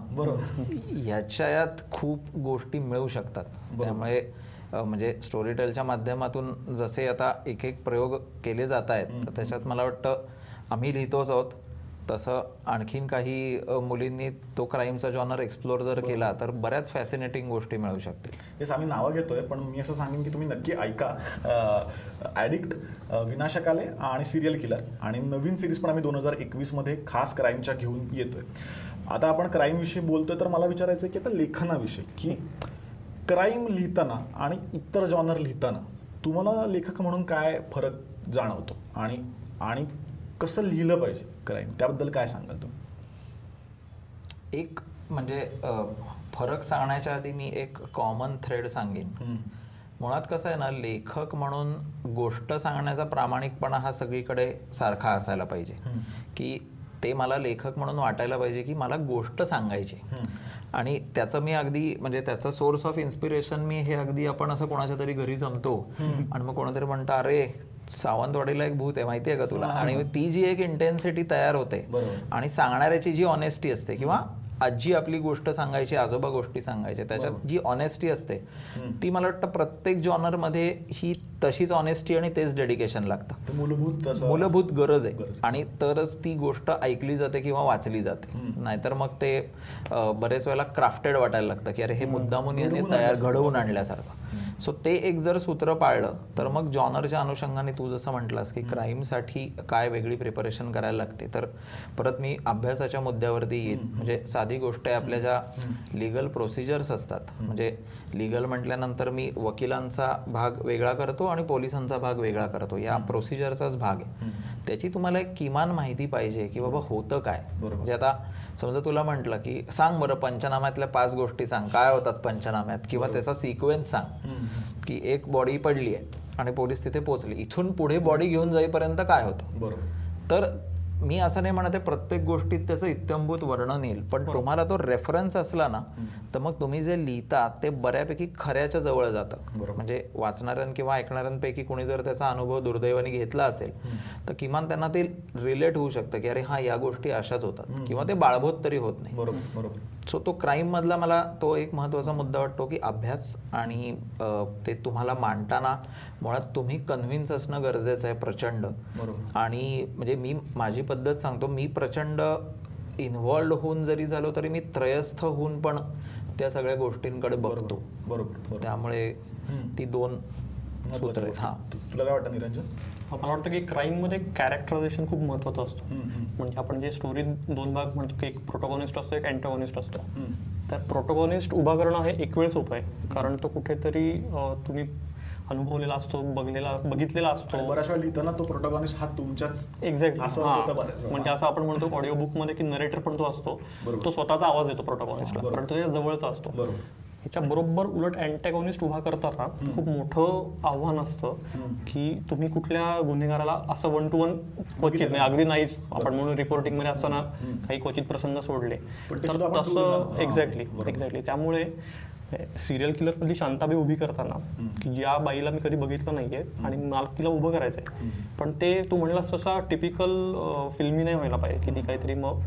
ह्याच्यात खूप गोष्टी मिळू शकतात. त्यामुळे म्हणजे स्टोरी टेलच्या माध्यमातून जसे आता एक एक प्रयोग केले जात आहेत तर त्याच्यात मला वाटतं आम्ही लिहितोच आहोत. तसं आणखीन काही मुलींनी तो क्राईमचा जॉनर एक्सप्लोर जर केला तर बऱ्याच फॅसिनेटिंग गोष्टी मिळू शकतील. हेच आम्ही नावं घेतोय पण मी असं सांगेन की तुम्ही नक्की ऐका. ॲडिक्ट विनाशकाले आणि सिरियल किलर. आणि नवीन सिरीज पण आम्ही दोन हजार एकवीसमध्ये खास क्राईमच्या घेऊन येतोय. आता आपण क्राईमविषयी बोलतोय तर मला विचारायचं आहे की आता लेखनाविषयी की क्राईम लिहिताना आणि इतर जॉनर लिहिताना तुम्हाला लेखक म्हणून काय फरक जाणवतो? आणि आणि कसं लिहिलं पाहिजे क्राईम त्याबद्दल काय सांगाल तुम्ही? एक म्हणजे फरक सांगण्याच्या आधी मी एक कॉमन थ्रेड सांगेन. मुळात कसं आहे ना लेखक म्हणून गोष्ट सांगण्याचा प्रामाणिकपणा हा सगळीकडे सारखा असायला पाहिजे. की ते मला लेखक म्हणून वाटायला पाहिजे की मला गोष्ट सांगायची. आणि त्याचं मी अगदी म्हणजे त्याचं सोर्स ऑफ इन्स्पिरेशन मी हे अगदी आपण असं कोणाच्या तरी घरी जमतो. आणि मग कोणातरी म्हणतं अरे सावंतवाडीला एक भूत आहे माहिती आहे का तुला? आणि ती जी एक इंटेन्सिटी तयार होते. आणि सांगणाऱ्याची जी ऑनेस्टी असते किंवा आजी आपली गोष्ट सांगायची आजोबा गोष्टी सांगायचे त्याच्यात जी ऑनेस्टी असते ती मला वाटतं प्रत्येक जॉनरमध्ये ही तशीच ऑनेस्टी आणि तेच डेडिकेशन लागतं. मूलभूत मूलभूत गरज आहे. आणि तरच ती गोष्ट ऐकली जाते किंवा वाचली जाते. नाहीतर मग ते बरेच वेळेला क्राफ्टेड वाटायला लागतं की अरे हे मुद्दामून याने तयार आणल्यासारखं. घडवून आणल्यासारखं. सो ते एक जर सूत्र पाळलं तर मग जॉनरच्या अनुषंगाने तू जसं म्हटलास की क्राईमसाठी काय वेगळी प्रिपरेशन करायला लागते. तर परत मी अभ्यासाच्या मुद्द्यावरती येईन. म्हणजे साधी गोष्ट आहे आपल्या ज्या लिगल प्रोसिजर्स असतात. म्हणजे लिगल म्हटल्यानंतर मी वकिलांचा भाग वेगळा करतो आणि पोलिसांचा भाग वेगळा करतो. या प्रोसिजरचाच भाग आहे. त्याची तुम्हाला एक किमान माहिती पाहिजे की बाबा होतं काय? बरोबर. म्हणजे आता समजा तुला म्हटलं की सांग बरं पंचनाम्यातल्या पाच गोष्टी सांग. काय होतात पंचनाम्यात? किंवा त्याचा सिक्वेन्स सांग. की एक बॉडी पडली आहे आणि पोलीस तिथे पोहोचले. इथून पुढे बॉडी घेऊन जाईपर्यंत काय होतं? बरोबर. तर मी असं नाही म्हणत आहे प्रत्येक गोष्टीत त्याचं इत्यंभूत वर्णन येईल पण तुम्हाला तो रेफरन्स असला ना तर मग तुम्ही जे लिहिता ते बऱ्यापैकी खऱ्याच्या जवळ जातं. म्हणजे वाचणाऱ्यां किंवा ऐकणाऱ्यांपैकी कोणी जर त्याचा अनुभव दुर्दैवाने घेतला असेल तर किमान त्यांना ते रिलेट होऊ शकतं की अरे हा या गोष्टी अशाच होतात. किंवा ते बाळभूत तरी होत नाही. बरोबर बरोबर. सो तो क्राईम मधला मला तो एक महत्त्वाचा मुद्दा वाटतो की अभ्यास आणि ते तुम्हाला मांडताना मुळात तुम्ही कन्व्हिन्स असणं गरजेचं आहे प्रचंड. आणि म्हणजे मी माझी पद्धत सांगतो. मी प्रचंड इन्व्हॉल्ड होऊन जरी झालो तरी मी त्रयस्थ होऊन पण त्या सगळ्या गोष्टींकडे बघतो. बरोबर त्यामुळे ती दोन सूत्र आहेत. हा. तुला काय वाटतं निरंजन? मला वाटतं की क्राईममध्ये कॅरेक्टरायझेशन खूप महत्त्वाचं असतं. म्हणजे आपण जे स्टोरी दोन भाग म्हणतो की एक प्रोटोगॉनिस्ट असतो एक अँटोगॉनिस्ट असतो. तर प्रोटोगॉनिस्ट उभा करणं हे एक वेळ सोपं आहे. कारण तो कुठेतरी तुम्ही अनुभवलेला असतो बघलेला बघितलेला असतो. बऱ्याच वेळा लिहिताना तो प्रोटोगॉनिस्ट हा तुमच्याच वेळा. म्हणजे असं आपण म्हणतो ऑडिओ बुकमध्ये की नरेटर पण तो असतो. तो स्वतःचा आवाज येतो प्रोटोगॉनिस्टला. कारण तो त्याच्या जवळचा असतो. बरोबर. ह्याच्या बरोबर उलट अँटॅगॉनिस्ट उभा करताना खूप मोठं आव्हान असतं की तुम्ही कुठल्या गुन्हेगाराला असं वन टू वन क्वचित नाही. अगदी नाहीच. आपण म्हणून रिपोर्टिंगमध्ये असताना काही क्वचित प्रसंग सोडले. तर तसं एक्झॅक्टली. एक्झॅक्टली त्यामुळे सिरियल किलर मधली शांताबाई उभी करताना की या बाईला मी कधी बघितलं नाहीये आणि मला तिला उभं करायचंय. पण ते तू म्हणलास तसा टिपिकल फिल्मी नाही व्हायला पाहिजे की ती काहीतरी मग.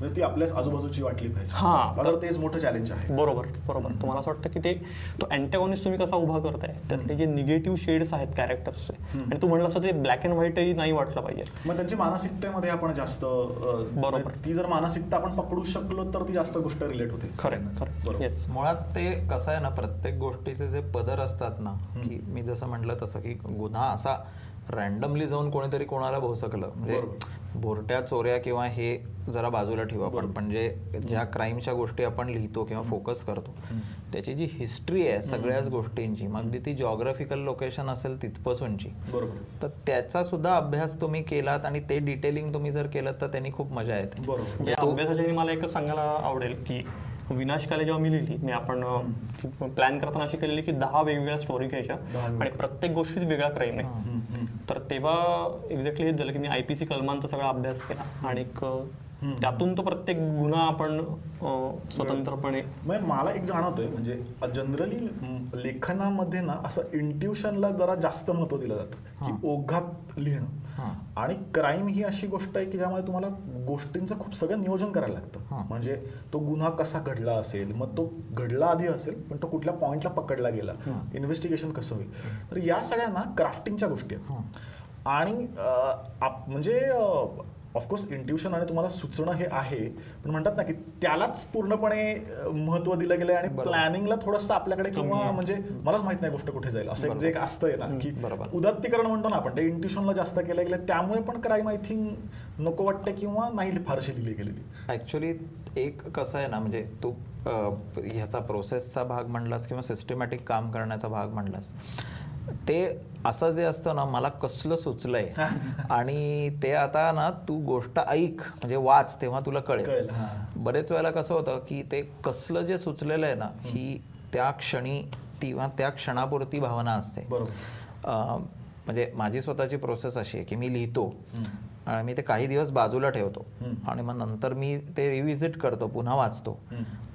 म्हणजे ती आपल्याच आजूबाजूची वाटली पाहिजे हां. तर तेच मोठं चॅलेंज आहे. बरोबर बरोबर. तुम्हाला असं वाटतं की ते तो अँटॅगॉनिस्ट तुम्ही कसा उभा करताय? त्यातले जे निगेटिव्ह शेड्स आहेत कॅरेक्टर्सचे आणि तू म्हणलं असं ते ब्लॅक अँड व्हाईटही नाही वाटलं पाहिजे. मग त्यांची मानसिकतेमध्ये आपण जास्त बरोबर. ती जर मानसिकता आपण पकडू शकलो तर ती जास्त गोष्ट रिलेट होते. खरं खरं मुळात ते कसं आहे ना प्रत्येक गोष्टीचे जे पदर असतात ना की मी जसं म्हटलं तसं की गुन्हा असा रॅन्डमली जाऊन कोणीतरी कोणाला भोसकलं. म्हणजे भोरट्या चोऱ्या किंवा हे जरा बाजूला ठेवू. आपण पण जे ज्या क्राईमच्या गोष्टी आपण लिहितो किंवा फोकस करतो त्याची जी हिस्ट्री आहे सगळ्याच गोष्टींची मग अगदी ती जॉग्राफिकल लोकेशन असेल तिथपासूनची बरोबर. तर त्याचा सुद्धा अभ्यास तुम्ही केलात आणि ते डिटेलिंग तुम्ही जर केलं तर त्यांनी खूप मजा येते. बरोबर. म्हणजे अभ्यासाच्या मला एकच सांगायला आवडेल की विनाशकाले जेव्हा मी लिहिली मी आपण प्लॅन करताना अशी केलेली की दहा वेगवेगळ्या स्टोरी घ्यायच्या आणि प्रत्येक गोष्टीत वेगळा क्राईम आहे. तर तेव्हा एक्झॅक्टली हेच झालं की मी आय पी सी कलमांचा सगळा अभ्यास केला. आणि एक, त्यातून तो प्रत्येक गुन्हा आपण स्वतंत्रपणे मग मला एक जाणवतोय म्हणजे जनरली लेखनामध्ये ना असं इंट्युशनला जरा जास्त महत्त्व दिलं जातं की ओघात लिहिणं. आणि क्राईम ही अशी गोष्ट आहे की ज्यामध्ये तुम्हाला गोष्टींचं खूप सगळं नियोजन करायला लागतं. म्हणजे तो गुन्हा कसा घडला असेल मग तो घडला आधी असेल पण तो कुठल्या पॉइंटला पकडला गेला इन्व्हेस्टिगेशन कसं होईल. तर या सगळ्यांना क्राफ्टिंगच्या गोष्टी आहेत. आणि म्हणजे ऑफकोर्स इंट्युशन आणि तुम्हाला सुचणं हे आहे पण म्हणतात ना की त्यालाच पूर्णपणे महत्त्व दिलं गेलंय आणि प्लॅनिंगला थोडंसं आपल्याकडे किंवा म्हणजे मलाच माहीत नाही गोष्ट कुठे जाईल असं जे एक असतंय ना की. उदात्तीकरण म्हणतो ना आपण ते इंट्युशनला जास्त केलं गेलं त्यामुळे पण क्राईम आय थिंक नको वाटते किंवा नाही फारशी लिहिली गेलेली. ऍक्च्युली एक कसं आहे ना म्हणजे तू ह्याचा प्रोसेसचा भाग म्हणलास किंवा सिस्टमॅटिक काम करण्याचा भाग म्हणलास ते असं जे असतं ना मला कसलं सुचलंय? आणि ते आता ना तू गोष्ट ऐक म्हणजे वाच तेव्हा तुला कळेल. बरेच वेळेला कसं होतं की ते कसलं जे सुचलेलं आहे ना ही त्या क्षणी किंवा त्या क्षणापुरती भावना असते. बरोबर. म्हणजे माझी स्वतःची प्रोसेस अशी आहे की मी लिहितो. आणि मी ते काही दिवस बाजूला ठेवतो. आणि मग नंतर मी ते रिव्हिजिट करतो पुन्हा वाचतो.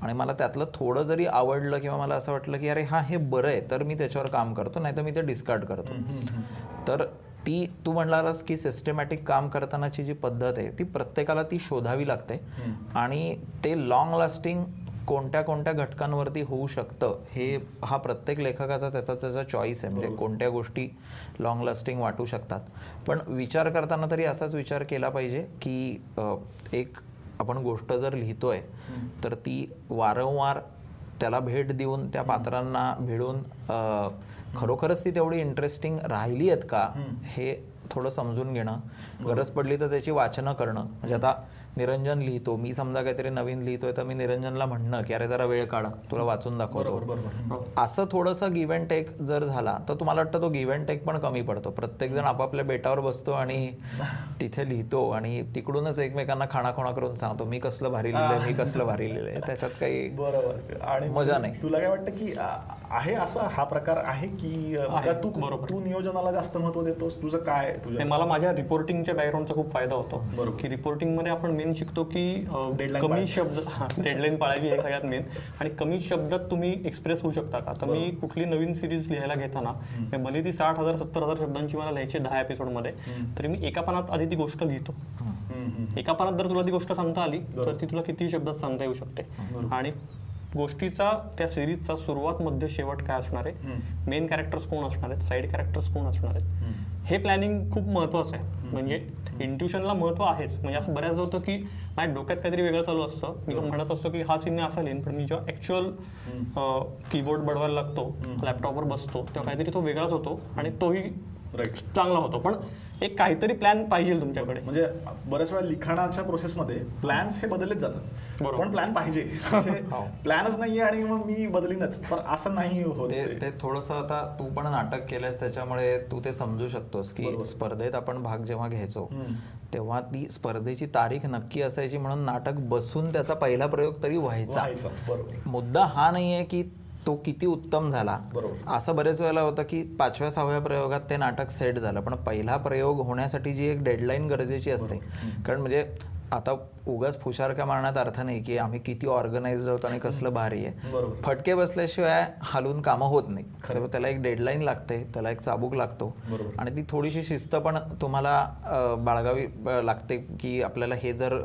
आणि मला त्यातलं थोडं जरी आवडलं किंवा मला असं वाटलं की अरे हा हे बरं आहे तर मी त्याच्यावर काम करतो नाही तर मी ते डिस्कार्ड करतो. तर ती तू म्हणलास की सिस्टमॅटिक काम करतानाची जी पद्धत आहे ती प्रत्येकाला ती शोधावी लागते. आणि ते लॉंग लास्टिंग कोणत्या कोणत्या घटकांवरती होऊ शकतं हे हा प्रत्येक लेखकाचा त्याचा त्याचा चॉईस आहे. म्हणजे कोणत्या गोष्टी लॉंग लास्टिंग वाटू शकतात. पण विचार करताना तरी असाच विचार केला पाहिजे की एक आपण गोष्ट जर लिहितोय तर ती वारंवार त्याला भेट देऊन त्या पात्रांना भिडून खरोखरच ती तेवढी इंटरेस्टिंग राहिली आहेत का हे थोडं समजून घेणं. गरज पडली तर त्याची वाचनं करणं. म्हणजे आता निरंजन लिहितो. मी समजा काहीतरी नवीन लिहितोय तर मी निरंजनला म्हणणं की अरे जरा वेळ काढा तुला वाचून दाखवतो. असं थोडंसं गिव्ह अँड टेक जर झाला तर तुम्हाला वाटतं तो गिव्ह अँड टेक पण कमी पडतो. प्रत्येक जण आपापल्या बेटावर बसतो आणि तिथे लिहितो आणि तिकडूनच एकमेकांना खाणाखोणा करून सांगतो मी कसलं भारी लिहिलंय मी कसलं भारी लिहिलंय. त्याच्यात काही बरोबर. आणि मजा नाही. तुला काय वाटतं की आहे असा हा प्रकार आहे की तू बरोबर. तू नियोजनाला जास्त महत्त्व देतोस? तुझं काय तुझं मला माझ्या रिपोर्टिंगच्या बॅकग्राऊंडचा खूप फायदा होतो. बरोबर. की रिपोर्टिंगमध्ये आपण मेन शिकतो की कमी. शब्द डेडलाईन पाळावी हे सगळ्यात मेन आणि कमी शब्दात तुम्ही एक्सप्रेस होऊ शकता का? तर मी कुठली नवीन सिरीज लिहायला घेताना भले ती साठ हजार सत्तर हजार शब्दांची मला लिहायची दहा एपिसोडमध्ये तरी मी एका पानात आधी ती गोष्ट लिहितो. एका पानात जर तुला ती गोष्ट सांगता आली तर ती तुला किती शब्दात सांगता येऊ शकते? आणि गोष्टीचा त्या सिरीजचा सुरुवात मध्य शेवट काय असणार आहे? मेन कॅरेक्टर्स कोण असणार आहेत? साईड कॅरेक्टर्स कोण असणार आहेत? हे प्लॅनिंग खूप महत्वाचं आहे. म्हणजे इंट्युशनला महत्त्व आहेच. म्हणजे असं बऱ्याच होतं की माझ्या डोक्यात काहीतरी वेगळं चालू असतं. मी म्हणत असतो की हा सीन असा लिहिन पण मी जेव्हा ऍक्च्युअल कीबोर्ड बडवायला लागतो लॅपटॉपवर बसतो तेव्हा काहीतरी तो वेगळाच होतो आणि तोही चांगला होतो. पण एक काहीतरी प्लॅन पाहिजे तुमच्याकडे. म्हणजे बऱ्याच वेळा लिखाणाच्या प्रोसेसमध्ये प्लॅन्स हे बदललेच जातात. बरोबर. पण प्लॅन पाहिजे. प्लॅनच नाहीये आणि मग मी बदलीनच. तर असं नाही होत ते थोडंसं आता तू पण नाटक केलंस त्याच्यामुळे तू ते समजू शकतोस की. स्पर्धेत आपण भाग जेव्हा घ्यायचो. तेव्हा ती स्पर्धेची तारीख नक्की असायची म्हणून नाटक बसून त्याचा पहिला प्रयोग तरी व्हायचा. व्हायचं. बरोबर. मुद्दा हा नाहीये की तो किती उत्तम झाला. असं बरेच वेळेला होतं की पाचव्या सहाव्या प्रयोगात ते नाटक सेट झालं. पण पहिला प्रयोग होण्यासाठी जी एक डेडलाईन गरजेची असते. कारण म्हणजे आता उगाच फुशारक्या मारण्यात अर्थ नाही की आम्ही किती ऑर्गनाइज आहोत आणि कसलं भारी आहे. फटके बसल्याशिवाय हलून कामं होत नाही त्याला एक डेडलाईन लागते त्याला एक चाबूक लागतो. आणि ती थोडीशी शिस्त पण तुम्हाला बाळगावी लागते की आपल्याला हे जर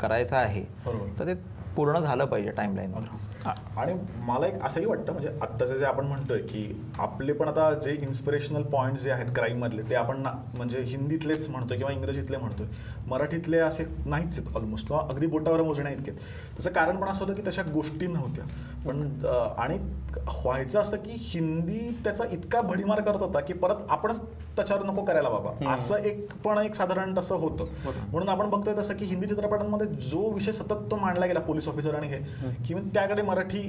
करायचं आहे. तर ते पूर्ण झालं पाहिजे टाइमलाईन आणि मला एक असंही वाटतं म्हणजे आत्ताचं जे आपण म्हणतोय की आपले पण आता जे इन्स्पिरेशनल पॉईंट जे आहेत क्राईम मधले ते आपण ना म्हणजे हिंदीतलेच म्हणतोय किंवा इंग्रजीतले म्हणतोय. मराठीतले असे नाहीच आहेत ऑलमोस्ट किंवा अगदी बोटावर मोजण्या इतकेत. त्याचं कारण पण असं होतं की तशा गोष्टी नव्हत्या. पण आणि व्हायचं असं की हिंदी त्याचा इतका भडीमार करत होता की परत आपणच त्याच्यावर नको करायला बाबा. असं एक पण एक साधारण तसं होतं. म्हणून आपण बघतोय तसं की हिंदी चित्रपटांमध्ये जो विषय सतत तो मांडला गेला पोलीस ऑफिसर आणि हे की त्याकडे मराठी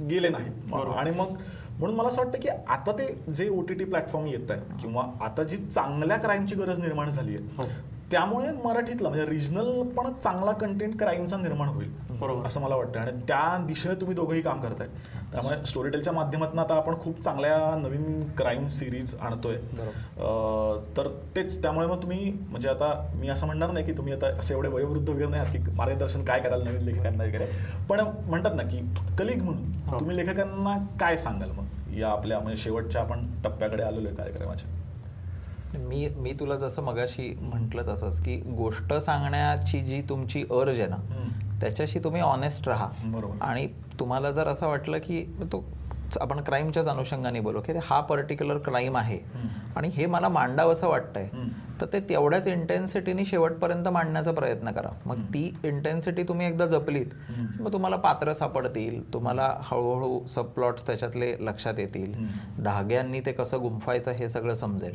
गेले नाही आणि मग म्हणून मला असं वाटतं की आता ते जे ओ टी टी प्लॅटफॉर्म येत आहेत किंवा आता जी चांगल्या क्राईमची गरज निर्माण झाली आहे त्यामुळे मराठीतला म्हणजे रिजनल पण चांगला कंटेंट क्राईमचा निर्माण होईल बरोबर. असं मला वाटतं आणि त्या दिशेने तुम्ही दोघंही काम करताय. त्यामुळे स्टोरीटेलच्या माध्यमातून आता आपण खूप चांगल्या नवीन क्राईम सिरीज आणतोय. तर तेच त्यामुळे मग तुम्ही म्हणजे आता मी असं म्हणणार नाही की तुम्ही आता असे एवढे वयोवृद्ध वगैरे नाही की मार्गदर्शन काय कराल नवीन लेखकांना वगैरे. पण म्हणतात ना की कलिग म्हणून तुम्ही लेखकांना काय सांगाल मग? या आपल्या म्हणजे शेवटच्या आपण टप्प्याकडे आलेलो आहे कार्यक्रमाच्या. मी मी तुला जसं मगाशी म्हटलं तसंच की गोष्ट सांगण्याची जी तुमची अर्ज आहे ना त्याच्याशी तुम्ही ऑनेस्ट राहा बरोबर. आणि तुम्हाला जर असं वाटलं की तो आपण क्राईमच्याच अनुषंगाने बोलू. की हा पर्टिक्युलर क्राईम आहे. आणि हे मला मांडावं असं वाटतंय. तर ते तेवढ्याच इंटेन्सिटीने शेवटपर्यंत मांडण्याचा प्रयत्न करा. मग ती इंटेन्सिटी तुम्ही एकदा जपलीत मग तुम्हाला पात्र सापडतील तुम्हाला हळूहळू सब प्लॉट्स त्याच्यातले लक्षात येतील. धाग्यांनी ते कसं गुंफायचं हे सगळं समजेल.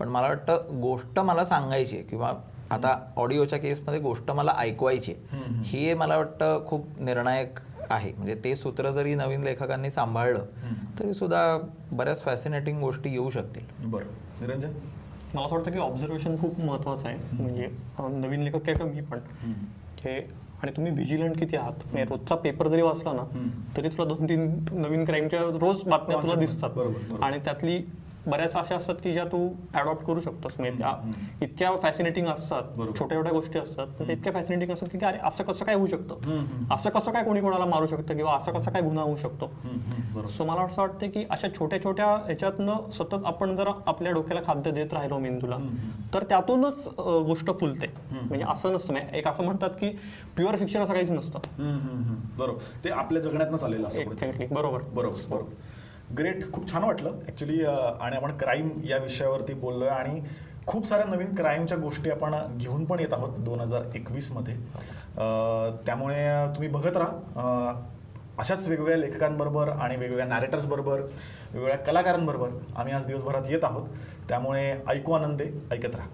पण मला वाटतं गोष्ट मला सांगायची किंवा आता ऑडिओच्या केसमध्ये गोष्ट मला ऐकवायची. हे मला वाटतं खूप निर्णायक आहे. म्हणजे ते सूत्र जरी नवीन लेखकांनी सांभाळलं तरी सुद्धा बऱ्याच फॅसिनेटिंग गोष्टी येऊ शकतील. बरं. निरंजन? मला असं वाटतं की ऑब्झर्वेशन खूप महत्वाचं आहे. म्हणजे नवीन लेखक आहे का मी पण? हे आणि तुम्ही विजिलंट किती आहात? म्हणजे रोजचा पेपर जरी वाचला ना तरी तुला दोन तीन नवीन क्राईमच्या रोज बातम्या तुला. दिसतात. बरोबर. आणि त्यातली बऱ्याच अशा असतात की ज्या तू अडॉप्ट करू शकतोस. म्हणजे त्या इतक्या फॅसिनेटिंग असतात. छोट्या छोट्या गोष्टी असतात इतक्या फॅसिनेटिंग असतात की अरे असं कसं काय होऊ शकतं? असं कसं काय कोणी कोणाला मारू शकतं किंवा असं कसं काय गुन्हा होऊ शकतो? बरोबर. सो मला असं वाटतं की अशा छोट्या छोट्या ह्याच्यातनं सतत आपण जर आपल्या डोक्याला खाद्य देत राहिलो मेंदूला तर त्यातूनच गोष्ट फुलते. म्हणजे असं नसतं. म्हणजे एक असं म्हणतात की प्युअर फिक्शन असं काहीच नसतं. बरोबर. ते आपल्या जगण्यातनंच आलेलं असं कुठेतरी. Exactly. बरोबर. बरोबर बरोबर. ग्रेट खूप छान वाटलं. ॲक्च्युली आणि आपण क्राईम या विषयावरती बोललोय आणि खूप साऱ्या नवीन क्राईमच्या गोष्टी आपण घेऊन पण येत आहोत दोन हजार एकवीसमध्ये त्यामुळे तुम्ही बघत राहा. अशाच वेगवेगळ्या लेखकांबरोबर आणि वेगवेगळ्या नॅरेटर्स बरोबर वेगवेगळ्या कलाकारांबरोबर आम्ही आज दिवसभरात येत आहोत. त्यामुळे ऐकू आनंदे ऐकत राहा.